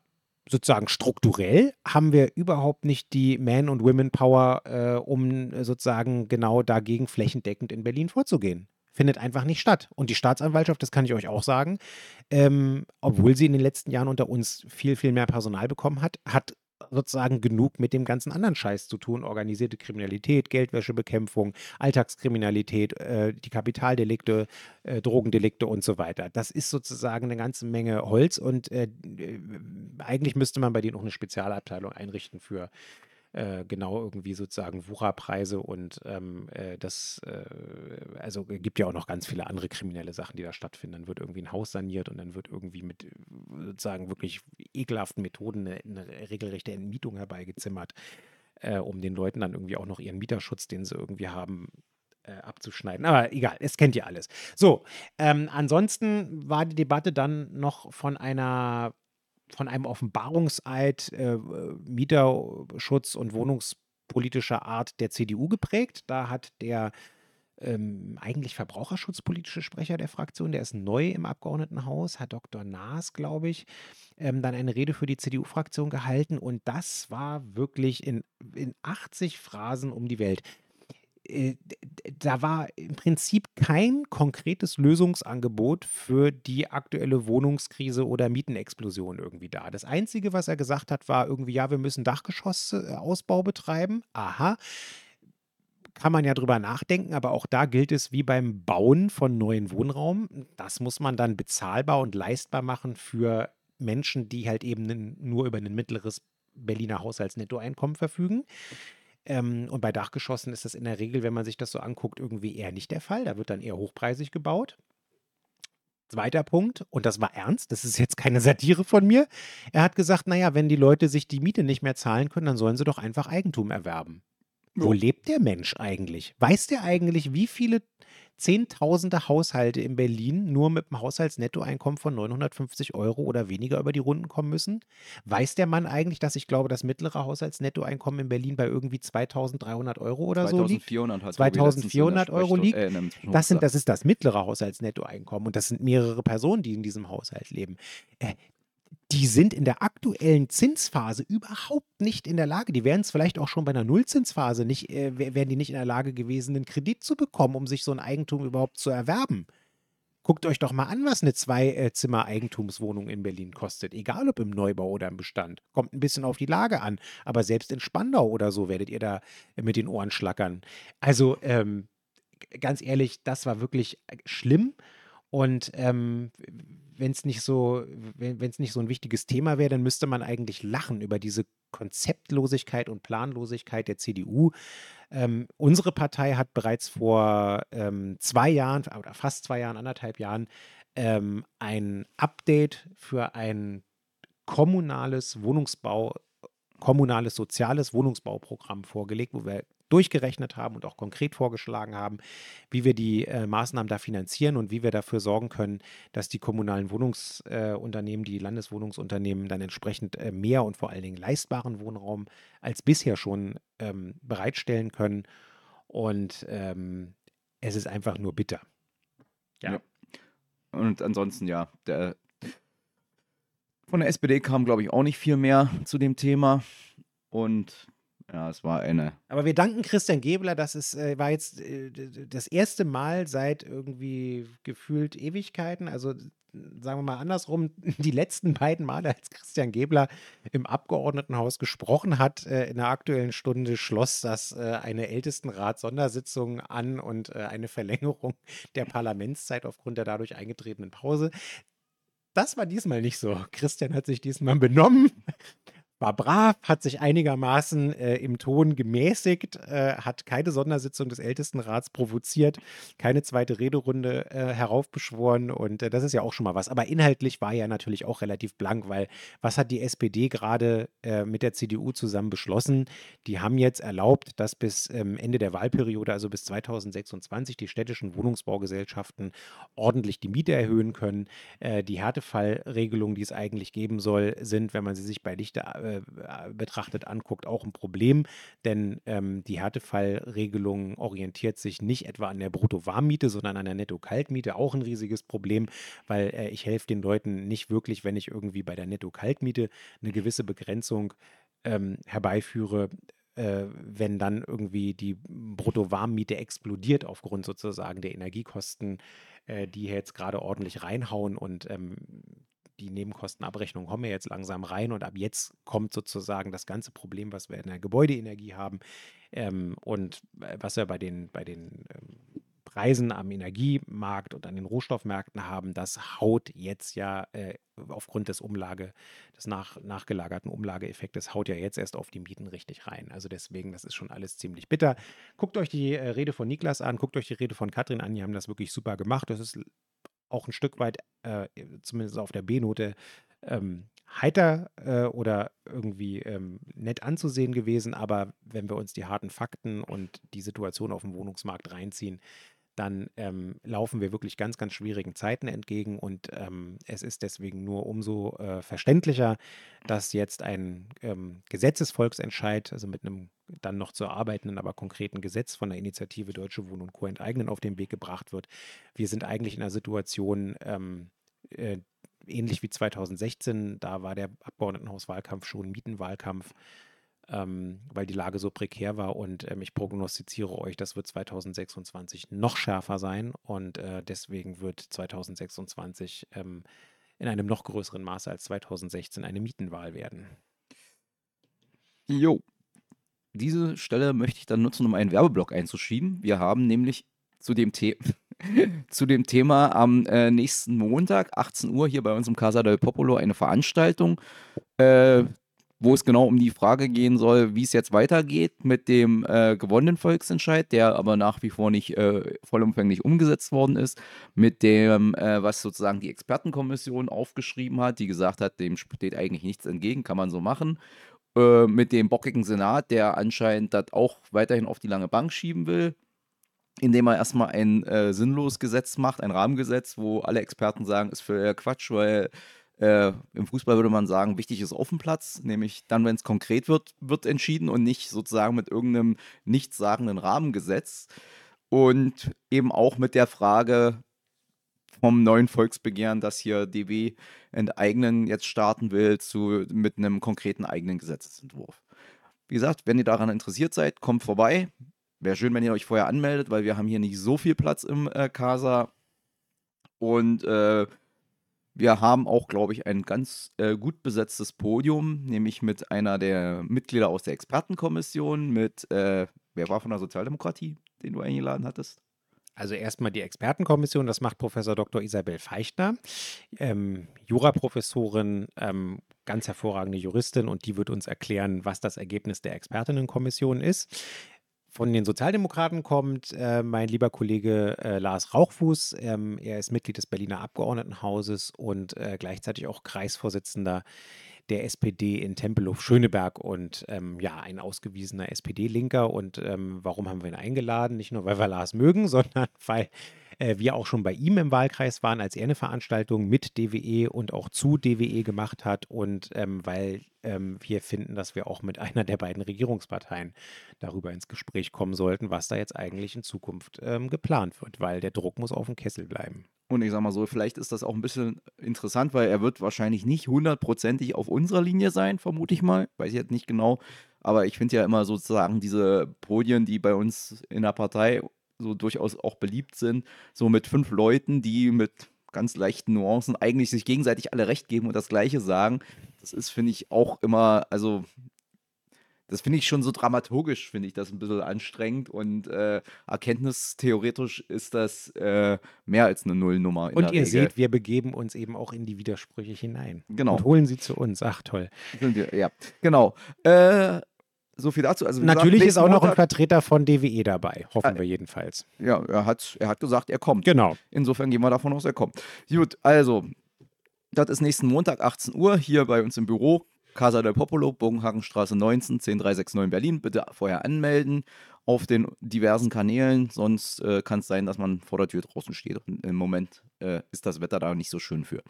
sozusagen strukturell haben wir überhaupt nicht die Man- und Women-Power, äh, um äh, sozusagen genau dagegen flächendeckend in Berlin vorzugehen. Findet einfach nicht statt. Und die Staatsanwaltschaft, das kann ich euch auch sagen, ähm, obwohl sie in den letzten Jahren unter uns viel, viel mehr Personal bekommen hat, hat sozusagen genug mit dem ganzen anderen Scheiß zu tun. Organisierte Kriminalität, Geldwäschebekämpfung, Alltagskriminalität, äh, die Kapitaldelikte, äh, Drogendelikte und so weiter. Das ist sozusagen eine ganze Menge Holz und äh, äh eigentlich müsste man bei denen auch eine Spezialabteilung einrichten für äh, genau irgendwie sozusagen Wucherpreise und ähm, äh, das, äh, also gibt ja auch noch ganz viele andere kriminelle Sachen, die da stattfinden. Dann wird irgendwie ein Haus saniert und dann wird irgendwie mit äh, sozusagen wirklich ekelhaften Methoden eine, eine regelrechte Entmietung herbeigezimmert, äh, um den Leuten dann irgendwie auch noch ihren Mieterschutz, den sie irgendwie haben, abzuschneiden. Aber egal, es kennt ihr alles. So, ähm, ansonsten war die Debatte dann noch von einer von einem Offenbarungseid äh, Mieterschutz und wohnungspolitischer Art der CDU geprägt. Da hat der ähm, eigentlich verbraucherschutzpolitische Sprecher der Fraktion, der ist neu im Abgeordnetenhaus, Herr Dr. Naas, glaube ich, ähm, dann eine Rede für die CDU-Fraktion gehalten und das war wirklich in, in 80 Phrasen um die Welt. Äh, da war im Prinzip kein konkretes Lösungsangebot für die aktuelle Wohnungskrise oder Mietenexplosion irgendwie da. Das Einzige, was er gesagt hat, war irgendwie, ja, wir müssen Dachgeschossausbau betreiben. Aha. Kann man ja drüber nachdenken, aber auch da gilt es wie beim Bauen von neuen Wohnraum. Das muss man dann bezahlbar und leistbar machen für Menschen, die halt eben nur über ein mittleres Berliner Haushaltsnettoeinkommen verfügen. Ähm, und bei Dachgeschossen ist das in der Regel, wenn man sich das so anguckt, irgendwie eher nicht der Fall. Da wird dann eher hochpreisig gebaut. Zweiter Punkt, und das war ernst, das ist jetzt keine Satire von mir. Er hat gesagt, naja, wenn die Leute sich die Miete nicht mehr zahlen können, dann sollen sie doch einfach Eigentum erwerben. Wo lebt der Mensch eigentlich? Weiß der eigentlich, wie viele Zehntausende Haushalte in Berlin nur mit einem Haushaltsnettoeinkommen von 950 Euro oder weniger über die Runden kommen müssen? Weiß der Mann eigentlich, dass ich glaube, das mittlere Haushaltsnettoeinkommen in Berlin bei irgendwie 2300 Euro oder so liegt? 2400 hat 2400 Euro liegt? Äh, Das, sind, das ist das mittlere Haushaltsnettoeinkommen und das sind mehrere Personen, die in diesem Haushalt leben. Äh, die sind in der aktuellen Zinsphase überhaupt nicht in der Lage, die wären es vielleicht auch schon bei einer Nullzinsphase nicht, äh, wären die nicht in der Lage gewesen, einen Kredit zu bekommen, um sich so ein Eigentum überhaupt zu erwerben. Guckt euch doch mal an, was eine Zwei-Zimmer-Eigentumswohnung in Berlin kostet. Egal ob im Neubau oder im Bestand. Kommt ein bisschen auf die Lage an. Aber selbst in Spandau oder so werdet ihr da mit den Ohren schlackern. Also, ähm, ganz ehrlich, das war wirklich äh, schlimm. Und ähm, wenn es nicht so, wenn es nicht so ein wichtiges Thema wäre, dann müsste man eigentlich lachen über diese Konzeptlosigkeit und Planlosigkeit der CDU. Ähm, unsere Partei hat bereits vor ähm, zwei Jahren oder fast zwei Jahren, anderthalb Jahren, ähm, ein Update für ein kommunales Wohnungsbau, kommunales soziales Wohnungsbauprogramm vorgelegt, wo wir durchgerechnet haben und auch konkret vorgeschlagen haben, wie wir die äh, Maßnahmen da finanzieren und wie wir dafür sorgen können, dass die kommunalen Wohnungsunternehmen, äh, die Landeswohnungsunternehmen dann entsprechend äh, mehr und vor allen Dingen leistbaren Wohnraum als bisher schon ähm, bereitstellen können. Und ähm, es ist einfach nur bitter. Ja. ja. Und ansonsten, ja, der, von der SPD kam, glaube ich, auch nicht viel mehr zu dem Thema. Und ja, es war eine. Aber wir danken Christian Gebler, das ist, äh, war jetzt äh, das erste Mal seit irgendwie gefühlt Ewigkeiten. Also sagen wir mal andersrum, die letzten beiden Male, als Christian Gebler im Abgeordnetenhaus gesprochen hat, äh, in der aktuellen Stunde schloss das äh, eine Ältestenrat-Sondersitzung an und äh, eine Verlängerung der Parlamentszeit aufgrund der dadurch eingetretenen Pause. Das war diesmal nicht so. Christian hat sich diesmal benommen, war brav, hat sich einigermaßen äh, im Ton gemäßigt, äh, hat keine Sondersitzung des Ältestenrats provoziert, keine zweite Rederunde äh, heraufbeschworen und äh, das ist ja auch schon mal was. Aber inhaltlich war ja natürlich auch relativ blank, weil was hat die SPD gerade äh, mit der CDU zusammen beschlossen? Die haben jetzt erlaubt, dass bis ähm, Ende der Wahlperiode, also bis 2026, die städtischen Wohnungsbaugesellschaften ordentlich die Miete erhöhen können. Äh, die Härtefallregelungen, die es eigentlich geben soll, sind, wenn man sie sich bei Lichte äh, betrachtet anguckt, auch ein Problem, denn ähm, die Härtefallregelung orientiert sich nicht etwa an der Brutto-Warmmiete, sondern an der Netto-Kaltmiete, auch ein riesiges Problem, weil äh, ich helfe den Leuten nicht wirklich, wenn ich irgendwie bei der Netto-Kaltmiete eine gewisse Begrenzung ähm, herbeiführe, äh, wenn dann irgendwie die Brutto-Warmmiete explodiert aufgrund sozusagen der Energiekosten, äh, die jetzt gerade ordentlich reinhauen. Und ähm, die Nebenkostenabrechnung kommen ja jetzt langsam rein und ab jetzt kommt sozusagen das ganze Problem, was wir in der Gebäudeenergie haben ähm, und äh, was wir bei den, bei den ähm, Preisen am Energiemarkt und an den Rohstoffmärkten haben, das haut jetzt ja äh, aufgrund des Umlage, des nach, nachgelagerten Umlageeffektes, haut ja jetzt erst auf die Mieten richtig rein. Also deswegen, das ist schon alles ziemlich bitter. Guckt euch die äh, Rede von Niklas an, guckt euch die Rede von Katrin an, die haben das wirklich super gemacht. Das ist auch ein Stück weit, äh, zumindest auf der B-Note, ähm, heiter äh, oder irgendwie ähm, nett anzusehen gewesen. Aber wenn wir uns die harten Fakten und die Situation auf dem Wohnungsmarkt reinziehen, dann ähm, laufen wir wirklich ganz, ganz schwierigen Zeiten entgegen. Und ähm, es ist deswegen nur umso äh, verständlicher, dass jetzt ein ähm, Gesetzesvolksentscheid, also mit einem dann noch zu erarbeitenden, aber konkreten Gesetz von der Initiative Deutsche Wohnen und Co. enteignen auf den Weg gebracht wird. Wir sind eigentlich in einer Situation, ähm, äh, ähnlich wie 2016, da war der Abgeordnetenhauswahlkampf schon Mietenwahlkampf ähm, weil die Lage so prekär war. Und ähm, ich prognostiziere euch, das wird 2026 noch schärfer sein. Und äh, deswegen wird 2026 ähm, in einem noch größeren Maße als 2016 eine Mietenwahl werden. Jo. Diese Stelle möchte ich dann nutzen, um einen Werbeblock einzuschieben. Wir haben nämlich zu dem, The zu dem Thema am äh, nächsten Montag, 18 Uhr, hier bei uns im Casa del Popolo eine Veranstaltung. Äh, wo es genau um die Frage gehen soll, wie es jetzt weitergeht mit dem äh, gewonnenen Volksentscheid, der aber nach wie vor nicht äh, vollumfänglich umgesetzt worden ist, mit dem, äh, was sozusagen die Expertenkommission aufgeschrieben hat, die gesagt hat, dem steht eigentlich nichts entgegen, kann man so machen, äh, mit dem bockigen Senat, der anscheinend das auch weiterhin auf die lange Bank schieben will, indem er erstmal ein äh, sinnloses Gesetz macht, ein Rahmengesetz, wo alle Experten sagen, ist für Quatsch, weil äh, Im Fußball würde man sagen, wichtig ist auf dem Platz, nämlich dann, wenn es konkret wird, wird entschieden und nicht sozusagen mit irgendeinem nichtssagenden Rahmengesetz. Und eben auch mit der Frage vom neuen Volksbegehren, das hier DW enteignen jetzt starten will, zu, mit einem konkreten eigenen Gesetzesentwurf. Wie gesagt, wenn ihr daran interessiert seid, kommt vorbei. Wäre schön, wenn ihr euch vorher anmeldet, weil wir haben hier nicht so viel Platz im äh, Casa. Und äh, wir haben auch, glaube ich, ein ganz äh, gut besetztes Podium, nämlich mit einer der Mitglieder aus der Expertenkommission, mit, äh, wer war von der Sozialdemokratie, den du eingeladen hattest? Also erstmal die Expertenkommission, das macht Professor Dr. Isabel Feichtner, ähm, Juraprofessorin, ähm, ganz hervorragende Juristin und die wird uns erklären, was das Ergebnis der Expertinnenkommission ist. Von den Sozialdemokraten kommt äh, mein lieber Kollege äh, Lars Rauchfuß. Ähm, er ist Mitglied des Berliner Abgeordnetenhauses und äh, gleichzeitig auch Kreisvorsitzender der SPD in Tempelhof-Schöneberg und ähm, ja, ein ausgewiesener SPD-Linker. Und ähm, warum haben wir ihn eingeladen? Nicht nur, weil wir Lars mögen, sondern weil äh, wir auch schon bei ihm im Wahlkreis waren, als er eine Veranstaltung mit DWE und auch zu DWE gemacht hat und ähm, weil ähm, wir finden, dass wir auch mit einer der beiden Regierungsparteien darüber ins Gespräch kommen sollten, was da jetzt eigentlich in Zukunft ähm, geplant wird, weil der Druck muss auf dem Kessel bleiben. Und ich sag mal so, vielleicht ist das auch ein bisschen interessant, weil er wird wahrscheinlich nicht hundertprozentig auf unserer Linie sein, vermute ich mal. Weiß ich jetzt nicht genau. Aber ich finde ja immer sozusagen diese Podien, die bei uns in der Partei so durchaus auch beliebt sind, so mit fünf Leuten, die mit ganz leichten Nuancen eigentlich sich gegenseitig alle recht geben und das Gleiche sagen. Das ist, finde ich, auch immer, also das finde ich schon so dramaturgisch, finde ich das ein bisschen anstrengend und äh, erkenntnistheoretisch ist das äh, mehr als eine Nullnummer. und ihr Regel. seht, wir begeben uns eben auch in die Widersprüche hinein. Genau. Und holen sie zu uns. Ach, toll. Wir, ja, genau. Äh, so viel dazu. Also, Natürlich gesagt, ist auch noch ein Vertreter von DWE dabei, hoffen äh, wir jedenfalls. Ja, er hat, er hat gesagt, er kommt. Genau. Insofern gehen wir davon aus, er kommt. Gut, also, das ist nächsten Montag, 18 Uhr, hier bei uns im Büro. Casa del Popolo, Bogenhagenstraße 19, 10369 Berlin. Bitte vorher anmelden auf den diversen Kanälen, sonst äh, kann es sein, dass man vor der Tür draußen steht. Und Im Moment äh, ist das Wetter da nicht so schön für.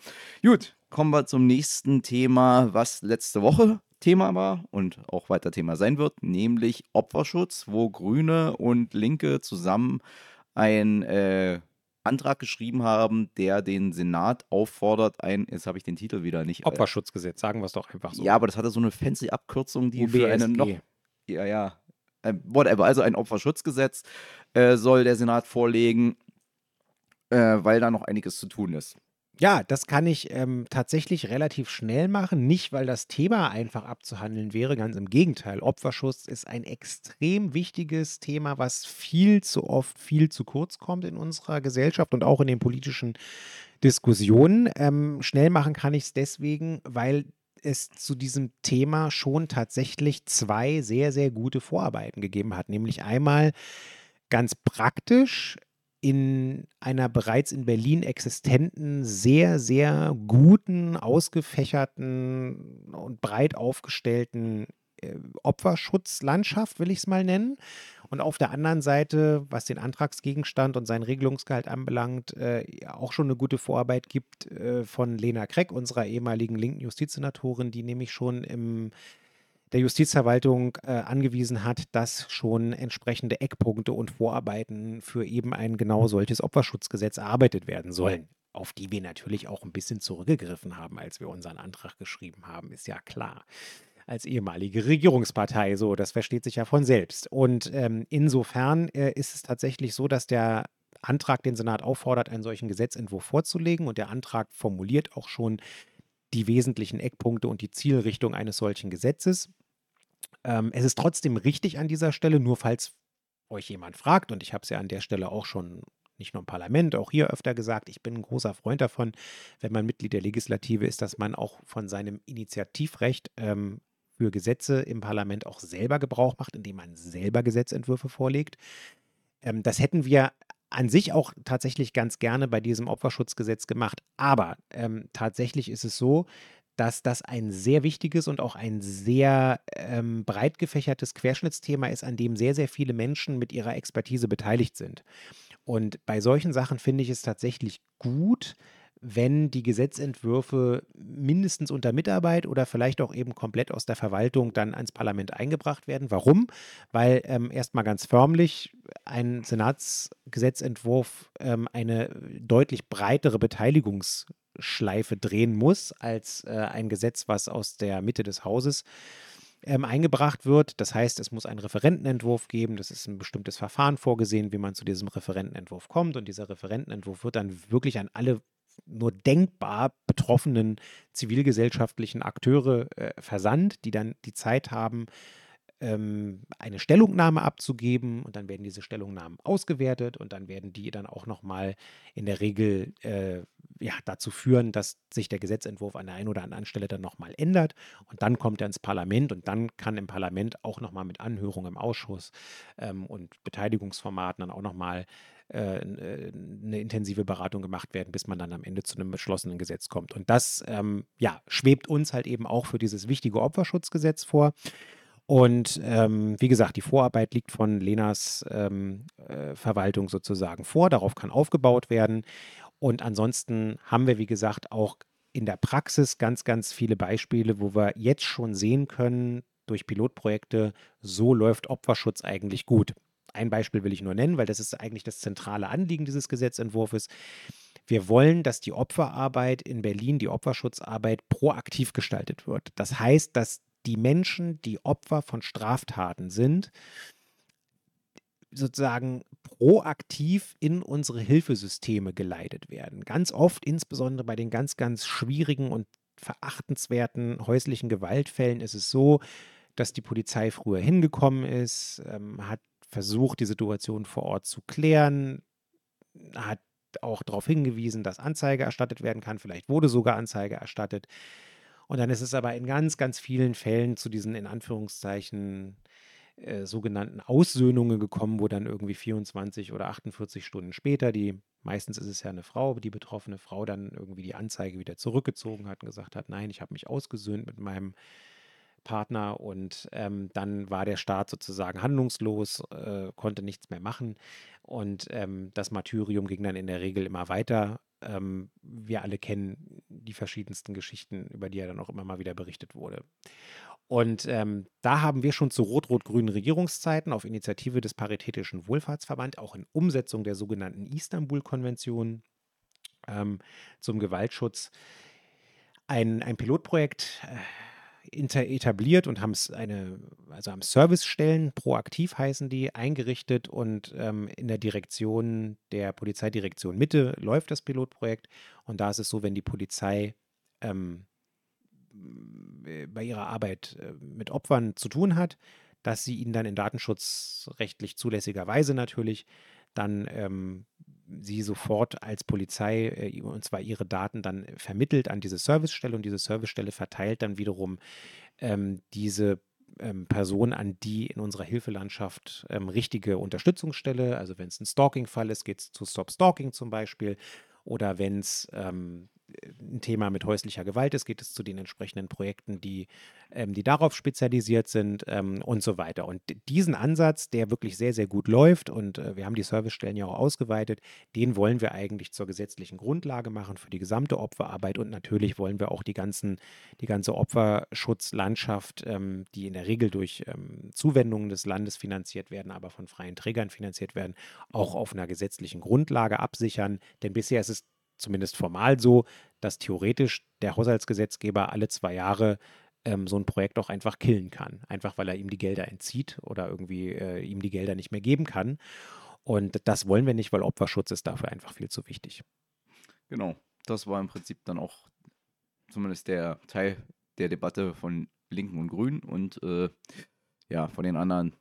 Gut, kommen wir zum nächsten Thema, was letzte Woche Thema war und auch weiter Thema sein wird, nämlich Opferschutz, wo Grüne und Linke zusammen ein äh, Antrag geschrieben haben, der den Senat auffordert, ein, jetzt habe ich den Titel wieder nicht. Äh, Opferschutzgesetz, sagen wir es doch einfach so. Ja, aber das hatte so eine fancy Abkürzung, die UBSG. für eine noch. Ja, ja. Whatever, also ein Opferschutzgesetz äh, soll der Senat vorlegen, äh, weil da noch einiges zu tun ist. Ja, das kann ich ähm, tatsächlich relativ schnell machen. Nicht, weil das Thema einfach abzuhandeln wäre, ganz im Gegenteil. Opferschutz ist ein extrem wichtiges Thema, was viel zu oft, viel zu kurz kommt in unserer Gesellschaft und auch in den politischen Diskussionen. Ähm, schnell machen kann ich es deswegen, weil es zu diesem Thema schon tatsächlich zwei sehr, sehr gute Vorarbeiten gegeben hat. Nämlich einmal ganz praktisch in einer bereits in Berlin existenten, sehr, sehr guten, ausgefächerten und breit aufgestellten äh, Opferschutzlandschaft, will ich es mal nennen. Und auf der anderen Seite, was den Antragsgegenstand und sein Regelungsgehalt anbelangt, äh, auch schon eine gute Vorarbeit gibt äh, von Lena Kreck, unserer ehemaligen linken Justizsenatorin, die nämlich schon im der Justizverwaltung äh, angewiesen hat, dass schon entsprechende Eckpunkte und Vorarbeiten für eben ein genau solches Opferschutzgesetz erarbeitet werden sollen. Auf die wir natürlich auch ein bisschen zurückgegriffen haben, als wir unseren Antrag geschrieben haben, ist ja klar als ehemalige Regierungspartei. So, das versteht sich ja von selbst. Und ähm, insofern äh, ist es tatsächlich so, dass der Antrag den Senat auffordert, einen solchen Gesetzentwurf vorzulegen. Und der Antrag formuliert auch schon die wesentlichen Eckpunkte und die Zielrichtung eines solchen Gesetzes. Ähm, es ist trotzdem richtig an dieser Stelle, nur falls euch jemand fragt, und ich habe es ja an der Stelle auch schon nicht nur im Parlament, auch hier öfter gesagt, ich bin ein großer Freund davon, wenn man Mitglied der Legislative ist, dass man auch von seinem Initiativrecht ähm, für Gesetze im Parlament auch selber Gebrauch macht, indem man selber Gesetzentwürfe vorlegt. Ähm, das hätten wir an sich auch tatsächlich ganz gerne bei diesem Opferschutzgesetz gemacht. Aber ähm, tatsächlich ist es so, dass das ein sehr wichtiges und auch ein sehr ähm, breit gefächertes Querschnittsthema ist, an dem sehr, sehr viele Menschen mit ihrer Expertise beteiligt sind. Und bei solchen Sachen finde ich es tatsächlich gut, wenn die Gesetzentwürfe mindestens unter Mitarbeit oder vielleicht auch eben komplett aus der Verwaltung dann ans Parlament eingebracht werden. Warum? Weil ähm, erstmal ganz förmlich ein Senatsgesetzentwurf ähm, eine deutlich breitere Beteiligungsschleife drehen muss als äh, ein Gesetz, was aus der Mitte des Hauses ähm, eingebracht wird. Das heißt, es muss einen Referentenentwurf geben. Das ist ein bestimmtes Verfahren vorgesehen, wie man zu diesem Referentenentwurf kommt. Und dieser Referentenentwurf wird dann wirklich an alle nur denkbar betroffenen zivilgesellschaftlichen Akteure äh, versandt, die dann die Zeit haben, ähm, eine Stellungnahme abzugeben und dann werden diese Stellungnahmen ausgewertet und dann werden die dann auch nochmal in der Regel äh, ja, dazu führen, dass sich der Gesetzentwurf an der einen oder anderen Stelle dann nochmal ändert und dann kommt er ins Parlament und dann kann im Parlament auch nochmal mit Anhörung im Ausschuss ähm, und Beteiligungsformaten dann auch nochmal eine intensive Beratung gemacht werden, bis man dann am Ende zu einem beschlossenen Gesetz kommt. Und das ähm, ja, schwebt uns halt eben auch für dieses wichtige Opferschutzgesetz vor. Und ähm, wie gesagt, die Vorarbeit liegt von Lenas ähm, äh, Verwaltung sozusagen vor. Darauf kann aufgebaut werden. Und ansonsten haben wir, wie gesagt, auch in der Praxis ganz, ganz viele Beispiele, wo wir jetzt schon sehen können, durch Pilotprojekte, so läuft Opferschutz eigentlich gut. Ein Beispiel will ich nur nennen, weil das ist eigentlich das zentrale Anliegen dieses Gesetzentwurfs. Wir wollen, dass die Opferarbeit in Berlin, die Opferschutzarbeit proaktiv gestaltet wird. Das heißt, dass die Menschen, die Opfer von Straftaten sind, sozusagen proaktiv in unsere Hilfesysteme geleitet werden. Ganz oft, insbesondere bei den ganz, ganz schwierigen und verachtenswerten häuslichen Gewaltfällen, ist es so, dass die Polizei früher hingekommen ist, ähm, hat versucht, die Situation vor Ort zu klären, hat auch darauf hingewiesen, dass Anzeige erstattet werden kann. Vielleicht wurde sogar Anzeige erstattet. Und dann ist es aber in ganz, ganz vielen Fällen zu diesen in Anführungszeichen äh, sogenannten Aussöhnungen gekommen, wo dann irgendwie 24 oder 48 Stunden später die, meistens ist es ja eine Frau, die betroffene Frau dann irgendwie die Anzeige wieder zurückgezogen hat und gesagt hat, nein, ich habe mich ausgesöhnt mit meinem Partner und ähm, dann war der Staat sozusagen handlungslos, äh, konnte nichts mehr machen und ähm, das Martyrium ging dann in der Regel immer weiter. Ähm, wir alle kennen die verschiedensten Geschichten, über die ja dann auch immer mal wieder berichtet wurde. Und ähm, da haben wir schon zu rot-rot-grünen Regierungszeiten auf Initiative des Paritätischen Wohlfahrtsverband, auch in Umsetzung der sogenannten Istanbul-Konvention ähm, zum Gewaltschutz, ein, ein Pilotprojekt äh, etabliert und haben eine, also haben Servicestellen, proaktiv heißen die, eingerichtet und ähm, in der Direktion der Polizeidirektion Mitte läuft das Pilotprojekt. Und da ist es so, wenn die Polizei ähm, bei ihrer Arbeit äh, mit Opfern zu tun hat, dass sie ihnen dann in datenschutzrechtlich zulässiger Weise natürlich dann ähm, sie sofort als Polizei äh, und zwar ihre Daten dann vermittelt an diese Servicestelle und diese Servicestelle verteilt dann wiederum ähm, diese ähm, Person an die in unserer Hilfelandschaft ähm, richtige Unterstützungsstelle. Also wenn es ein Stalking-Fall ist, geht es zu Stop Stalking zum Beispiel. Oder wenn es ähm, ein Thema mit häuslicher Gewalt ist, geht es zu den entsprechenden Projekten, die, ähm, die darauf spezialisiert sind ähm, und so weiter. Und diesen Ansatz, der wirklich sehr, sehr gut läuft und äh, wir haben die Servicestellen ja auch ausgeweitet, den wollen wir eigentlich zur gesetzlichen Grundlage machen für die gesamte Opferarbeit und natürlich wollen wir auch die, ganzen, die ganze Opferschutzlandschaft, ähm, die in der Regel durch ähm, Zuwendungen des Landes finanziert werden, aber von freien Trägern finanziert werden, auch auf einer gesetzlichen Grundlage absichern. Denn bisher ist es zumindest formal so, dass theoretisch der Haushaltsgesetzgeber alle zwei Jahre ähm, so ein Projekt auch einfach killen kann. Einfach weil er ihm die Gelder entzieht oder irgendwie äh, ihm die Gelder nicht mehr geben kann. Und das wollen wir nicht, weil Opferschutz ist dafür einfach viel zu wichtig. Genau, das war im Prinzip dann auch zumindest der Teil der Debatte von Linken und Grünen und äh, ja, von den anderen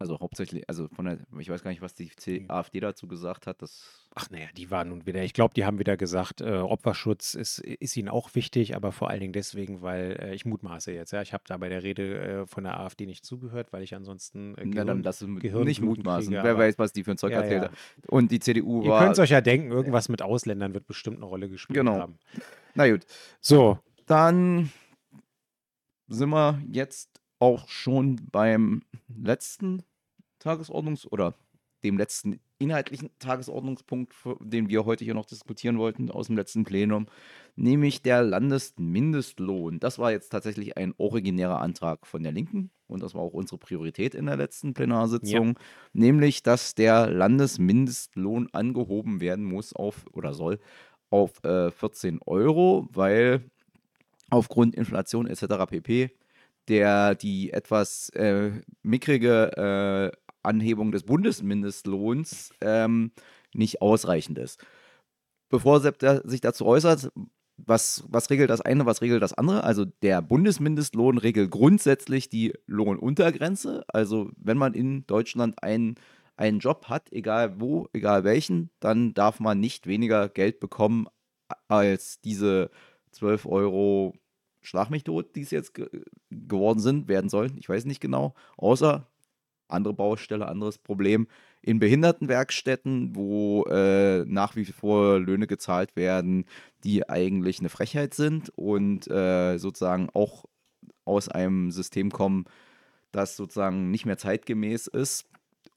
Also hauptsächlich, also von der, ich weiß gar nicht, was die C. AfD dazu gesagt hat. Das, Ach naja, die waren nun wieder, ich glaube, die haben wieder gesagt, äh, Opferschutz ist, ist ihnen auch wichtig, aber vor allen Dingen deswegen, weil äh, ich mutmaße jetzt, ja, ich habe da bei der Rede äh, von der AfD nicht zugehört, weil ich ansonsten äh, dann Gehirn, lass es mit- Gehirnbluten nicht mutmaßen. kriege, Wer weiß, was die für ein Zeug Ja, erzählt ja. hat. Und die CDU Ihr war. könnt es euch ja denken, irgendwas mit Ausländern wird bestimmt eine Rolle gespielt Genau. haben. Na gut. So, Dann sind wir jetzt auch schon beim letzten Tagesordnungs- oder dem letzten inhaltlichen Tagesordnungspunkt, den wir heute hier noch diskutieren wollten aus dem letzten Plenum, nämlich der Landesmindestlohn. Das war jetzt tatsächlich ein originärer Antrag von der Linken und das war auch unsere Priorität in der letzten Plenarsitzung, nämlich dass der Landesmindestlohn angehoben werden muss auf oder soll auf äh, 14 Euro, weil aufgrund Inflation etc. pp. der die etwas äh, mickrige äh, Anhebung des Bundesmindestlohns ähm, nicht ausreichend ist. Bevor Sepp sich dazu äußert, was, was regelt das eine, was regelt das andere? Also der Bundesmindestlohn regelt grundsätzlich die Lohnuntergrenze. Also wenn man in Deutschland einen, einen Job hat, egal wo, egal welchen, dann darf man nicht weniger Geld bekommen als diese 12 Euro Schlag mich tot, die es jetzt ge geworden sind, werden sollen. Ich weiß nicht genau. Außer andere Baustelle, anderes Problem. In Behindertenwerkstätten, wo äh, nach wie vor Löhne gezahlt werden, die eigentlich eine Frechheit sind und äh, sozusagen auch aus einem System kommen, das sozusagen nicht mehr zeitgemäß ist.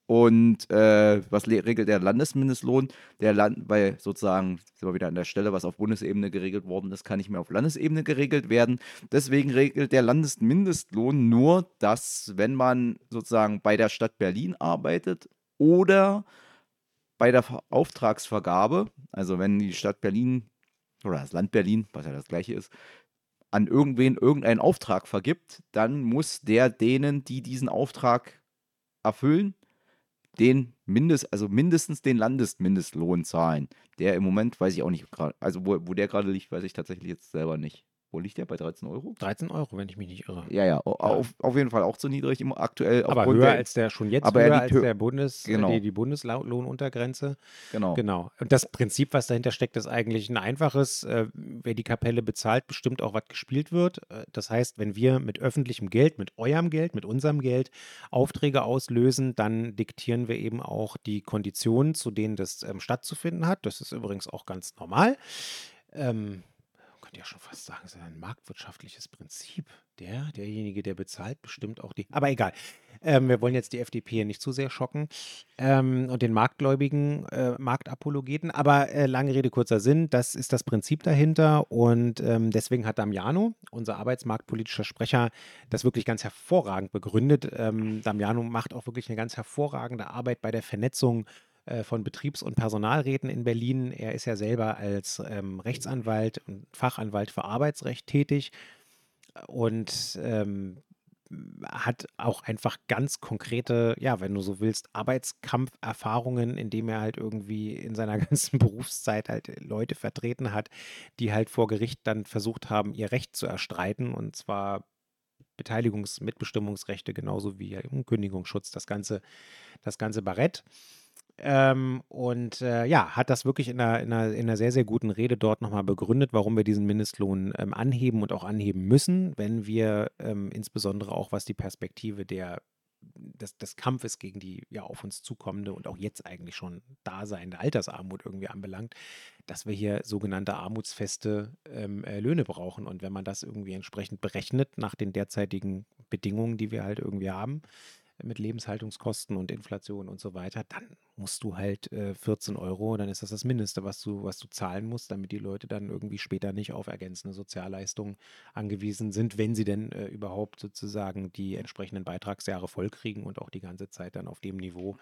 Und äh, was regelt der Landesmindestlohn? Der Land, weil sozusagen, sind wir wieder an der Stelle, was auf Bundesebene geregelt worden ist, kann nicht mehr auf Landesebene geregelt werden. Deswegen regelt der Landesmindestlohn nur, dass, wenn man sozusagen bei der Stadt Berlin arbeitet oder bei der Ver- Auftragsvergabe, also wenn die Stadt Berlin oder das Land Berlin, was ja das gleiche ist, an irgendwen irgendeinen Auftrag vergibt, dann muss der denen, die diesen Auftrag erfüllen, den Mindest, also mindestens den Landesmindestlohn zahlen. Der im Moment weiß ich auch nicht gerade, also wo, wo der gerade liegt, weiß ich tatsächlich jetzt selber nicht. Wo liegt der? Bei 13 Euro? 13 Euro, wenn ich mich nicht irre. Ja, ja, au- Auf, auf jeden Fall auch zu niedrig im aktuell. Aber höher der, als der schon jetzt, aber er höher als hö- der Bundes, Genau. die, die Bundeslohnuntergrenze. Genau. Genau. Und das Prinzip, was dahinter steckt, ist eigentlich ein einfaches. Äh, wer die Kapelle bezahlt, bestimmt auch, was gespielt wird. Äh, das heißt, wenn wir mit öffentlichem Geld, mit eurem Geld, mit unserem Geld Aufträge auslösen, dann diktieren wir eben auch die Konditionen, zu denen das ähm, stattzufinden hat. Das ist übrigens auch ganz normal. Ähm, könnte ja schon fast sagen, es ist ein marktwirtschaftliches Prinzip. Der, derjenige, der bezahlt, bestimmt auch die. Aber egal. Ähm, wir wollen jetzt die FDP hier nicht zu sehr schocken ähm, und den marktgläubigen äh, Marktapologeten. Aber äh, lange Rede, kurzer Sinn, das ist das Prinzip dahinter. Und ähm, deswegen hat Damiano, unser arbeitsmarktpolitischer Sprecher, das wirklich ganz hervorragend begründet. Ähm, Damiano macht auch wirklich eine ganz hervorragende Arbeit bei der Vernetzung äh, von Betriebs- und Personalräten in Berlin. Er ist ja selber als ähm, Rechtsanwalt und Fachanwalt für Arbeitsrecht tätig und ähm, hat auch einfach ganz konkrete, ja, wenn du so willst, Arbeitskampferfahrungen, indem er halt irgendwie in seiner ganzen Berufszeit halt Leute vertreten hat, die halt vor Gericht dann versucht haben, ihr Recht zu erstreiten und zwar Beteiligungs-, Mitbestimmungsrechte genauso wie Kündigungsschutz, das ganze, das ganze Barett. Ähm, und äh, ja, hat das wirklich in einer, in, einer, in einer sehr, sehr guten Rede dort nochmal begründet, warum wir diesen Mindestlohn ähm, anheben und auch anheben müssen, wenn wir ähm, insbesondere auch was die Perspektive der, des, des Kampfes gegen die ja auf uns zukommende und auch jetzt eigentlich schon daseinende Altersarmut irgendwie anbelangt, dass wir hier sogenannte armutsfeste ähm, äh, Löhne brauchen. Und wenn man das irgendwie entsprechend berechnet nach den derzeitigen Bedingungen, die wir halt irgendwie haben, mit Lebenshaltungskosten und Inflation und so weiter, dann musst du halt äh, 14 Euro, dann ist das das Mindeste, was du, was du zahlen musst, damit die Leute dann irgendwie später nicht auf ergänzende Sozialleistungen angewiesen sind, wenn sie denn äh, überhaupt sozusagen die entsprechenden Beitragsjahre vollkriegen und auch die ganze Zeit dann auf dem Niveau.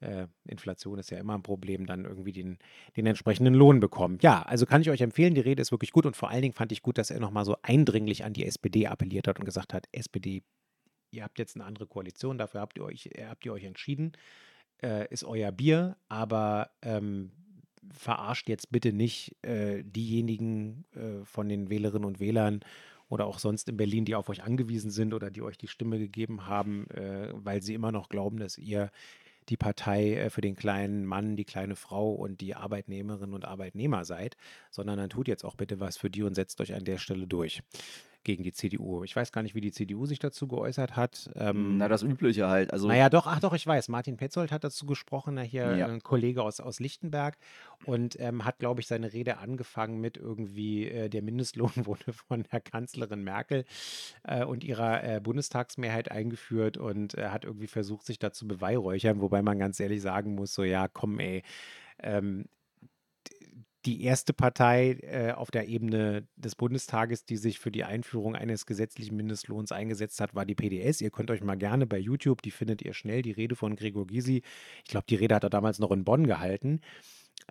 Äh, Inflation ist ja immer ein Problem, dann irgendwie den, den entsprechenden Lohn bekommen. Ja, also kann ich euch empfehlen, die Rede ist wirklich gut und vor allen Dingen fand ich gut, dass er nochmal so eindringlich an die SPD appelliert hat und gesagt hat, SPD, ihr habt jetzt eine andere Koalition, dafür habt ihr euch, äh, habt ihr euch entschieden, äh, ist euer Bier, aber ähm, verarscht jetzt bitte nicht äh, diejenigen äh, von den Wählerinnen und Wählern oder auch sonst in Berlin, die auf euch angewiesen sind oder die euch die Stimme gegeben haben, äh, weil sie immer noch glauben, dass ihr die Partei äh, für den kleinen Mann, die kleine Frau und die Arbeitnehmerinnen und Arbeitnehmer seid, sondern dann tut jetzt auch bitte was für die und setzt euch an der Stelle durch gegen die CDU. Ich weiß gar nicht, wie die CDU sich dazu geäußert hat. Ähm, Na, das Übliche halt. Also naja, doch, ach doch, ich weiß. Martin Petzold hat dazu gesprochen, hier ja. ein Kollege aus, aus Lichtenberg und ähm, hat, glaube ich, seine Rede angefangen mit irgendwie, äh, der Mindestlohn wurde von der Kanzlerin Merkel äh, und ihrer äh, Bundestagsmehrheit eingeführt und er hat irgendwie versucht, sich dazu beweihräuchern, wobei man ganz ehrlich sagen muss, so ja, komm ey, ähm, die erste Partei äh, auf der Ebene des Bundestages, die sich für die Einführung eines gesetzlichen Mindestlohns eingesetzt hat, war die PDS. Ihr könnt euch mal gerne bei YouTube, die findet ihr schnell, die Rede von Gregor Gysi. Ich glaube, die Rede hat er damals noch in Bonn gehalten.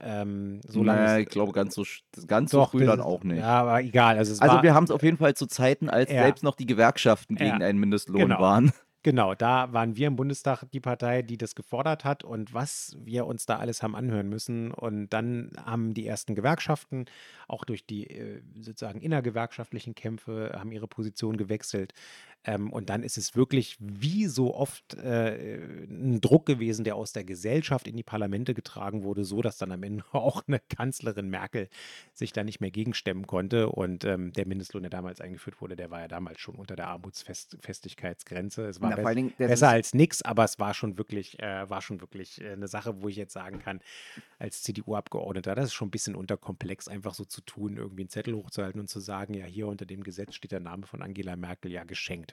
Ähm, so naja, ich glaube, ganz so, ganz doch, so früh dann auch nicht. Ja, aber egal. Also, also wir haben es auf jeden Fall zu Zeiten, als ja. selbst noch die Gewerkschaften gegen ja. einen Mindestlohn genau. waren. Genau, da waren wir im Bundestag die Partei, die das gefordert hat und was wir uns da alles haben anhören müssen. Und dann haben die ersten Gewerkschaften, auch durch die äh, sozusagen innergewerkschaftlichen Kämpfe, haben ihre Position gewechselt. Ähm, und dann ist es wirklich wie so oft äh, ein Druck gewesen, der aus der Gesellschaft in die Parlamente getragen wurde, so dass dann am Ende auch eine Kanzlerin Merkel sich da nicht mehr gegenstemmen konnte. Und ähm, der Mindestlohn, der damals eingeführt wurde, der war ja damals schon unter der Armutsfestigkeitsgrenze. Es war Na, be Dingen, besser als nichts, aber es war schon wirklich, äh, war schon wirklich äh, eine Sache, wo ich jetzt sagen kann, als CDU-Abgeordneter, das ist schon ein bisschen unterkomplex, einfach so zu tun, irgendwie einen Zettel hochzuhalten und zu sagen, ja, hier unter dem Gesetz steht der Name von Angela Merkel, ja, geschenkt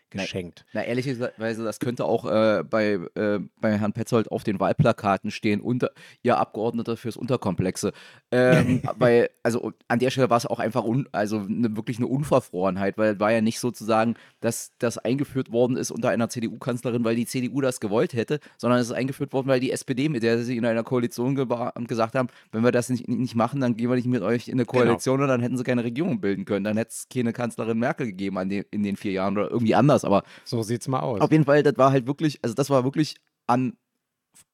geschenkt. Na, na ehrlicherweise, das könnte auch äh, bei, äh, bei Herrn Petzold auf den Wahlplakaten stehen, unter, ihr Abgeordneter fürs Unterkomplexe. Ähm, weil, also an der Stelle war es auch einfach un, also ne, wirklich eine Unverfrorenheit, weil es war ja nicht sozusagen, dass das eingeführt worden ist unter einer CDU-Kanzlerin, weil die CDU das gewollt hätte, sondern es ist eingeführt worden, weil die SPD, mit der sie in einer Koalition ge gesagt haben, wenn wir das nicht, nicht machen, dann gehen wir nicht mit euch in eine genau. Koalition genau. und dann hätten sie keine Regierung bilden können. Dann hätte es keine Kanzlerin Merkel gegeben an den, in den vier Jahren oder irgendwie anders anders, aber. So sieht's mal aus. Auf jeden Fall, das war halt wirklich, also das war wirklich an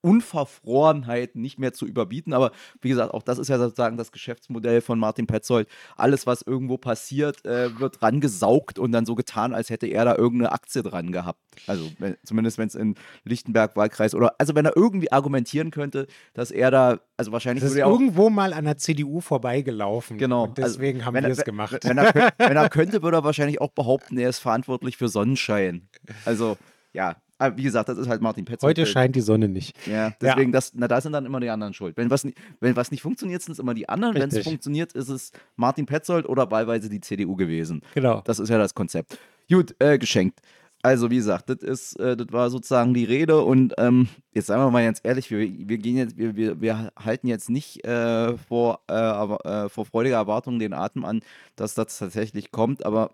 Unverfrorenheit nicht mehr zu überbieten. Aber wie gesagt, auch das ist ja sozusagen das Geschäftsmodell von Martin Petzold. Alles, was irgendwo passiert, äh, wird rangesaugt und dann so getan, als hätte er da irgendeine Aktie dran gehabt. Also wenn, zumindest wenn es in Lichtenberg-Wahlkreis oder also wenn er irgendwie argumentieren könnte, dass er da, also wahrscheinlich das ist irgendwo mal an der CDU vorbeigelaufen. Genau. Also deswegen also, haben wir es gemacht. Wenn er, wenn er könnte, würde er wahrscheinlich auch behaupten, er ist verantwortlich für Sonnenschein. Also ja, aber wie gesagt, das ist halt Martin Petzold. Heute scheint die Sonne nicht. Ja, deswegen, ja. Das, na, da sind dann immer die anderen schuld. Wenn was, wenn was nicht funktioniert, sind es immer die anderen. Wenn es funktioniert, ist es Martin Petzold oder wahlweise die CDU gewesen. Genau. Das ist ja das Konzept. Gut, äh, geschenkt. Also, wie gesagt, das ist, äh, das war sozusagen die Rede und ähm, jetzt sagen wir mal ganz ehrlich, wir, wir gehen jetzt, wir, wir, wir halten jetzt nicht äh, vor, äh, äh, vor freudiger Erwartung den Atem an, dass das tatsächlich kommt, aber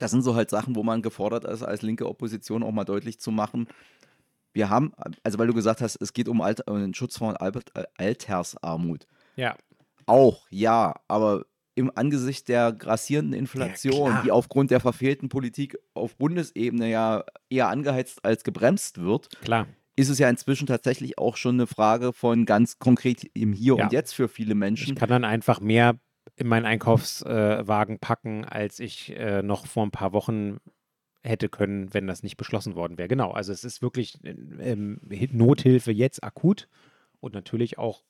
das sind so halt Sachen, wo man gefordert ist, als linke Opposition auch mal deutlich zu machen. Wir haben, also weil du gesagt hast, es geht um, Alter, um den Schutz von äh, Altersarmut. Ja. Auch, ja, aber im Angesicht der grassierenden Inflation, ja, die aufgrund der verfehlten Politik auf Bundesebene ja eher angeheizt als gebremst wird, klar. ist es ja inzwischen tatsächlich auch schon eine Frage von ganz konkret im Hier ja. und Jetzt für viele Menschen. Ich kann dann einfach mehr in meinen Einkaufswagen packen, als ich äh, noch vor ein paar Wochen hätte können, wenn das nicht beschlossen worden wäre. Genau, also es ist wirklich ähm, Nothilfe jetzt akut und natürlich auch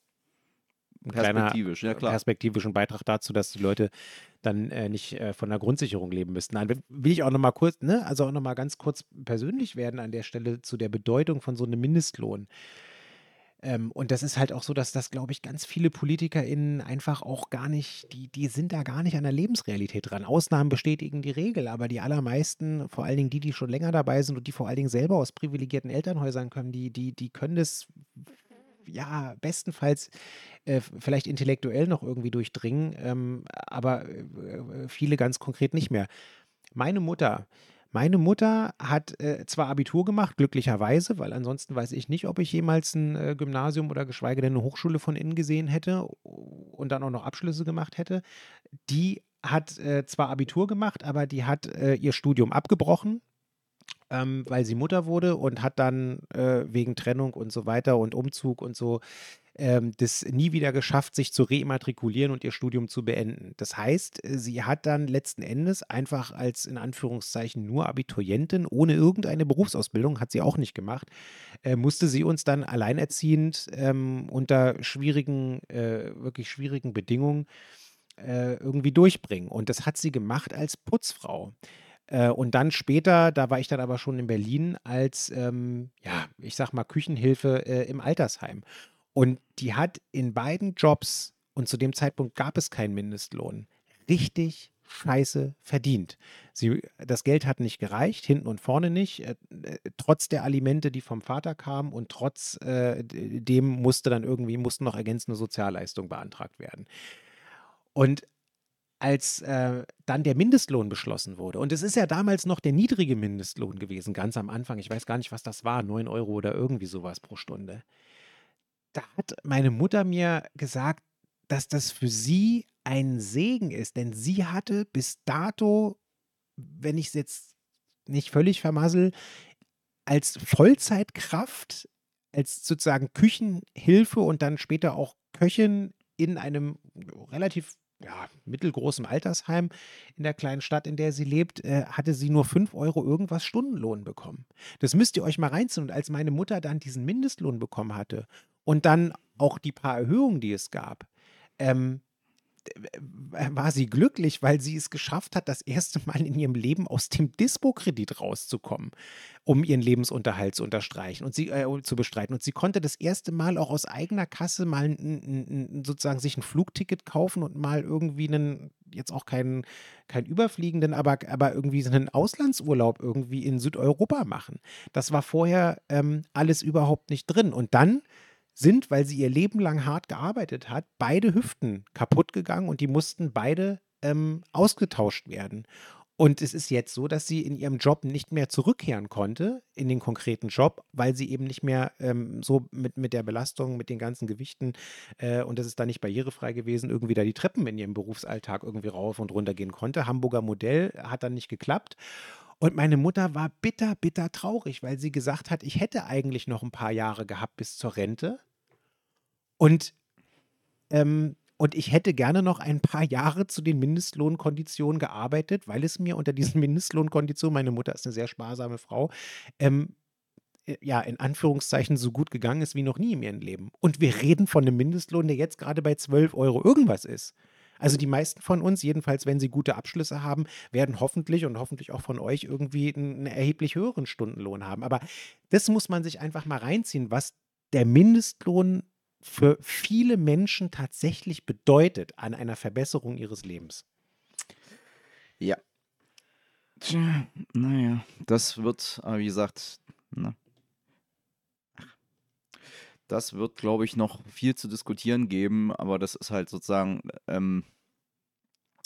ein Perspektivisch, kleiner ja, perspektivischen Beitrag dazu, dass die Leute dann äh, nicht äh, von der Grundsicherung leben müssten. Nein, will ich auch nochmal kurz, ne, also auch nochmal ganz kurz persönlich werden an der Stelle zu der Bedeutung von so einem Mindestlohn. Ähm, und das ist halt auch so, dass das, glaube ich, ganz viele PolitikerInnen einfach auch gar nicht, die, die sind da gar nicht an der Lebensrealität dran. Ausnahmen bestätigen die Regel, aber die allermeisten, vor allen Dingen die, die schon länger dabei sind und die vor allen Dingen selber aus privilegierten Elternhäusern kommen, die, die, die können das ja, bestenfalls äh, vielleicht intellektuell noch irgendwie durchdringen, ähm, aber äh, viele ganz konkret nicht mehr. Meine Mutter meine Mutter hat äh, zwar Abitur gemacht, glücklicherweise, weil ansonsten weiß ich nicht, ob ich jemals ein äh, Gymnasium oder geschweige denn eine Hochschule von innen gesehen hätte und dann auch noch Abschlüsse gemacht hätte. Die hat äh, zwar Abitur gemacht, aber die hat äh, ihr Studium abgebrochen, ähm, weil sie Mutter wurde und hat dann äh, wegen Trennung und so weiter und Umzug und so ähm, das nie wieder geschafft, sich zu reimmatrikulieren und ihr Studium zu beenden. Das heißt, äh, sie hat dann letzten Endes einfach als in Anführungszeichen nur Abiturientin, ohne irgendeine Berufsausbildung, hat sie auch nicht gemacht, äh, musste sie uns dann alleinerziehend ähm, unter schwierigen, äh, wirklich schwierigen Bedingungen äh, irgendwie durchbringen. Und das hat sie gemacht als Putzfrau. Äh, und dann später, da war ich dann aber schon in Berlin als, ähm, ja, ich sag mal, Küchenhilfe äh, im Altersheim. Und die hat in beiden Jobs, und zu dem Zeitpunkt gab es keinen Mindestlohn, richtig scheiße verdient. Sie, das Geld hat nicht gereicht, hinten und vorne nicht, äh, äh, trotz der Alimente, die vom Vater kamen und trotz äh, dem musste dann irgendwie, mussten noch ergänzende Sozialleistungen beantragt werden. Und als äh, dann der Mindestlohn beschlossen wurde, und es ist ja damals noch der niedrige Mindestlohn gewesen, ganz am Anfang, ich weiß gar nicht, was das war, 9 Euro oder irgendwie sowas pro Stunde da hat meine Mutter mir gesagt, dass das für sie ein Segen ist, denn sie hatte bis dato, wenn ich es jetzt nicht völlig vermassel, als Vollzeitkraft, als sozusagen Küchenhilfe und dann später auch Köchin in einem relativ ja, mittelgroßem Altersheim in der kleinen Stadt, in der sie lebt, äh, hatte sie nur 5 Euro irgendwas Stundenlohn bekommen. Das müsst ihr euch mal reinziehen. Und als meine Mutter dann diesen Mindestlohn bekommen hatte und dann auch die paar Erhöhungen, die es gab, ähm, war sie glücklich, weil sie es geschafft hat, das erste Mal in ihrem Leben aus dem Dispo-Kredit rauszukommen, um ihren Lebensunterhalt zu unterstreichen und sie äh, zu bestreiten. Und sie konnte das erste Mal auch aus eigener Kasse mal n, n, sozusagen sich ein Flugticket kaufen und mal irgendwie einen, jetzt auch keinen, keinen überfliegenden, aber, aber irgendwie einen Auslandsurlaub irgendwie in Südeuropa machen. Das war vorher ähm, alles überhaupt nicht drin. Und dann sind, weil sie ihr Leben lang hart gearbeitet hat, beide Hüften kaputt gegangen und die mussten beide ähm, ausgetauscht werden. Und es ist jetzt so, dass sie in ihrem Job nicht mehr zurückkehren konnte, in den konkreten Job, weil sie eben nicht mehr ähm, so mit, mit der Belastung, mit den ganzen Gewichten, äh, und das ist da nicht barrierefrei gewesen, irgendwie da die Treppen in ihrem Berufsalltag irgendwie rauf und runter gehen konnte. Hamburger Modell hat dann nicht geklappt. Und meine Mutter war bitter, bitter traurig, weil sie gesagt hat, ich hätte eigentlich noch ein paar Jahre gehabt bis zur Rente. Und, ähm, und ich hätte gerne noch ein paar Jahre zu den Mindestlohnkonditionen gearbeitet, weil es mir unter diesen Mindestlohnkonditionen, meine Mutter ist eine sehr sparsame Frau, ähm, äh, ja, in Anführungszeichen so gut gegangen ist wie noch nie in ihrem Leben. Und wir reden von einem Mindestlohn, der jetzt gerade bei 12 Euro irgendwas ist. Also die meisten von uns, jedenfalls wenn sie gute Abschlüsse haben, werden hoffentlich und hoffentlich auch von euch irgendwie einen erheblich höheren Stundenlohn haben. Aber das muss man sich einfach mal reinziehen, was der Mindestlohn für viele Menschen tatsächlich bedeutet an einer Verbesserung ihres Lebens. Ja. Tja, naja, das wird, wie gesagt, ne? Das wird, glaube ich, noch viel zu diskutieren geben, aber das ist halt sozusagen ähm,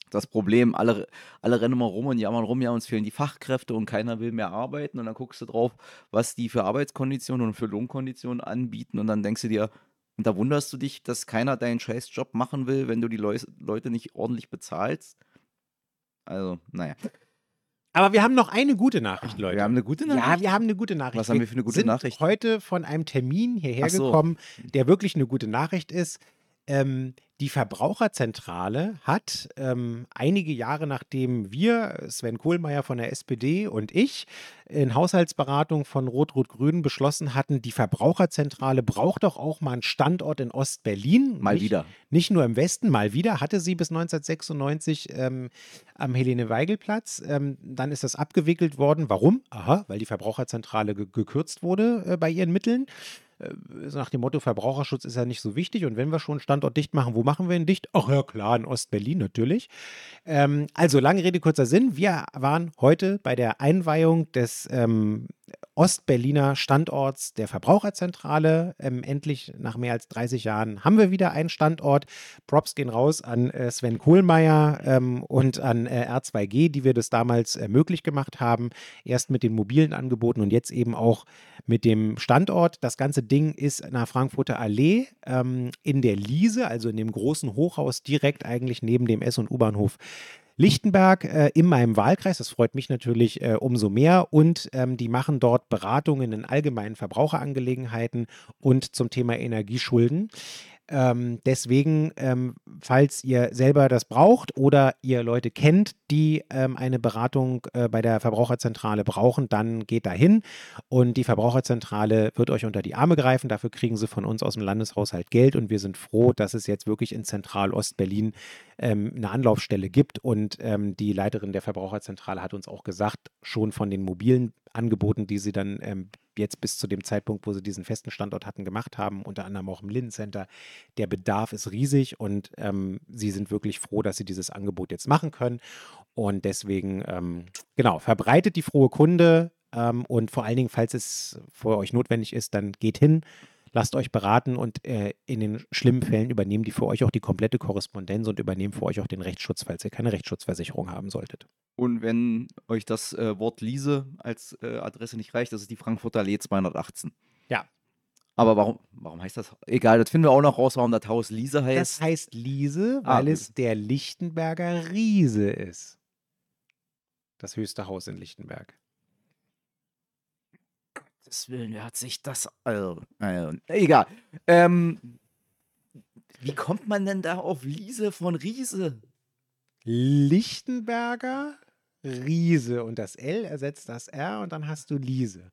das Problem. Alle, alle rennen immer rum und jammern rum, ja, uns fehlen die Fachkräfte und keiner will mehr arbeiten. Und dann guckst du drauf, was die für Arbeitskonditionen und für Lohnkonditionen anbieten und dann denkst du dir, und da wunderst du dich, dass keiner deinen scheiß Job machen will, wenn du die Leu Leute nicht ordentlich bezahlst. Also, naja. Aber wir haben noch eine gute Nachricht, Leute. Wir haben eine gute Nachricht? Ja, wir haben eine gute Nachricht. Was haben wir für eine gute sind Nachricht? heute von einem Termin hierher so. gekommen, der wirklich eine gute Nachricht ist. Ähm, die Verbraucherzentrale hat ähm, einige Jahre nachdem wir, Sven Kohlmeier von der SPD und ich, in Haushaltsberatung von Rot-Rot-Grün beschlossen hatten, die Verbraucherzentrale braucht doch auch mal einen Standort in Ost-Berlin. Mal nicht, wieder. Nicht nur im Westen, mal wieder hatte sie bis 1996 ähm, am Helene-Weigel-Platz. Ähm, dann ist das abgewickelt worden. Warum? Aha, weil die Verbraucherzentrale ge gekürzt wurde äh, bei ihren Mitteln. Äh, nach dem Motto, Verbraucherschutz ist ja nicht so wichtig. Und wenn wir schon Standort dicht machen, wo machen wir ihn dicht? Ach ja, klar, in Ostberlin natürlich. Ähm, also, lange Rede, kurzer Sinn. Wir waren heute bei der Einweihung des ähm, Ostberliner Standorts der Verbraucherzentrale. Ähm, endlich nach mehr als 30 Jahren haben wir wieder einen Standort. Props gehen raus an äh, Sven Kohlmeier ähm, und an äh, R2G, die wir das damals äh, möglich gemacht haben. Erst mit den mobilen Angeboten und jetzt eben auch mit dem Standort. Das ganze Ding ist der Frankfurter Allee ähm, in der Liese, also in dem großen Hochhaus direkt eigentlich neben dem S- und U-Bahnhof Lichtenberg äh, in meinem Wahlkreis. Das freut mich natürlich äh, umso mehr. Und ähm, die machen dort Beratungen in allgemeinen Verbraucherangelegenheiten und zum Thema Energieschulden. Ähm, deswegen, ähm, falls ihr selber das braucht oder ihr Leute kennt, die ähm, eine Beratung äh, bei der Verbraucherzentrale brauchen, dann geht dahin und die Verbraucherzentrale wird euch unter die Arme greifen. Dafür kriegen sie von uns aus dem Landeshaushalt Geld und wir sind froh, dass es jetzt wirklich in Zentral-Ostberlin ähm, eine Anlaufstelle gibt und ähm, die Leiterin der Verbraucherzentrale hat uns auch gesagt, schon von den mobilen Angeboten, die sie dann ähm, jetzt bis zu dem Zeitpunkt, wo sie diesen festen Standort hatten, gemacht haben, unter anderem auch im Linden Center. Der Bedarf ist riesig und ähm, sie sind wirklich froh, dass sie dieses Angebot jetzt machen können. Und deswegen, ähm, genau, verbreitet die frohe Kunde ähm, und vor allen Dingen, falls es für euch notwendig ist, dann geht hin, lasst euch beraten und äh, in den schlimmen Fällen übernehmen die für euch auch die komplette Korrespondenz und übernehmen für euch auch den Rechtsschutz, falls ihr keine Rechtsschutzversicherung haben solltet. Und wenn euch das äh, Wort Liese als äh, Adresse nicht reicht, das ist die Frankfurter Allee 218. Ja. Aber warum, warum heißt das? Egal, das finden wir auch noch raus, warum das Haus Liese heißt. Das heißt Liese, Ah, weil es der Lichtenberger Riese ist. Das höchste Haus in Lichtenberg. Gottes Willen, wer hat sich das. Also, äh, egal. Ähm, wie kommt man denn da auf Liese von Riese? Lichtenberger Riese und das L ersetzt das R und dann hast du Liese.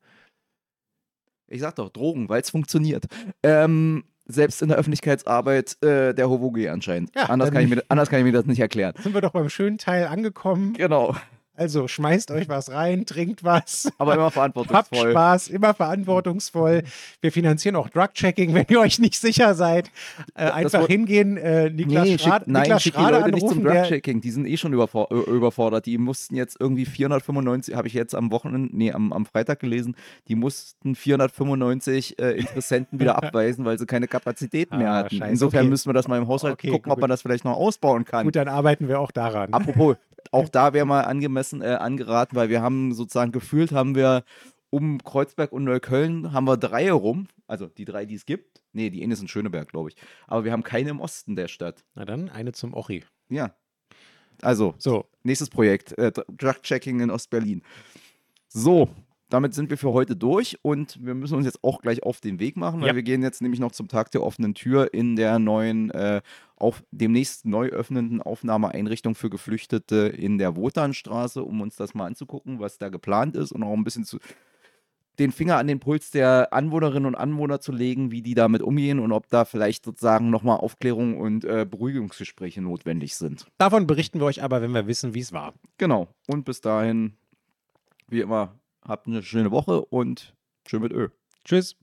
Ich sag doch, Drogen, weil es funktioniert. Ähm, selbst in der Öffentlichkeitsarbeit äh, der Hovogi anscheinend. Ja, anders, kann ich mir, anders kann ich mir das nicht erklären. Sind wir doch beim schönen Teil angekommen. Genau. Also schmeißt euch was rein, trinkt was. Aber immer Habt verantwortungsvoll. Spaß, immer verantwortungsvoll. Wir finanzieren auch Drug-Checking, wenn ihr euch nicht sicher seid. Äh, einfach hingehen, äh, Niklas, Nee, Schrad, schick, nein, Niklas schick die Leute nicht zum anrufen. Drug-Checking. Die sind eh schon überfor überfordert. Die mussten jetzt irgendwie 495, habe ich jetzt am Wochenende, nee, am, am Freitag gelesen, die mussten 495 äh, Interessenten wieder abweisen, weil sie keine Kapazitäten mehr Ah, hatten. scheiße, Insofern okay. müssen wir das mal im Haushalt Okay, gucken, ob gut. man das vielleicht noch ausbauen kann. gut, dann arbeiten wir auch daran. Apropos, auch da wäre mal angemessen äh, angeraten, weil wir haben sozusagen gefühlt, haben wir um Kreuzberg und Neukölln haben wir drei rum, also die drei, die es gibt. Nee, die eine ist in Schöneberg, glaube ich. Aber wir haben keine im Osten der Stadt. Na dann, eine zum Ochi. Ja. Also, So, nächstes Projekt, äh, Drug-Checking in Ostberlin. So, damit sind wir für heute durch und wir müssen uns jetzt auch gleich auf den Weg machen, weil Ja. wir gehen jetzt nämlich noch zum Tag der offenen Tür in der neuen, äh, auf demnächst neu öffnenden Aufnahmeeinrichtung für Geflüchtete in der Wotanstraße, um uns das mal anzugucken, was da geplant ist und auch ein bisschen zu den Finger an den Puls der Anwohnerinnen und Anwohner zu legen, wie die damit umgehen und ob da vielleicht sozusagen nochmal Aufklärung und äh, Beruhigungsgespräche notwendig sind. davon berichten wir euch aber, wenn wir wissen, wie es war. Genau. Und bis dahin, wie immer, habt eine schöne Woche und schön mit Ö. Tschüss.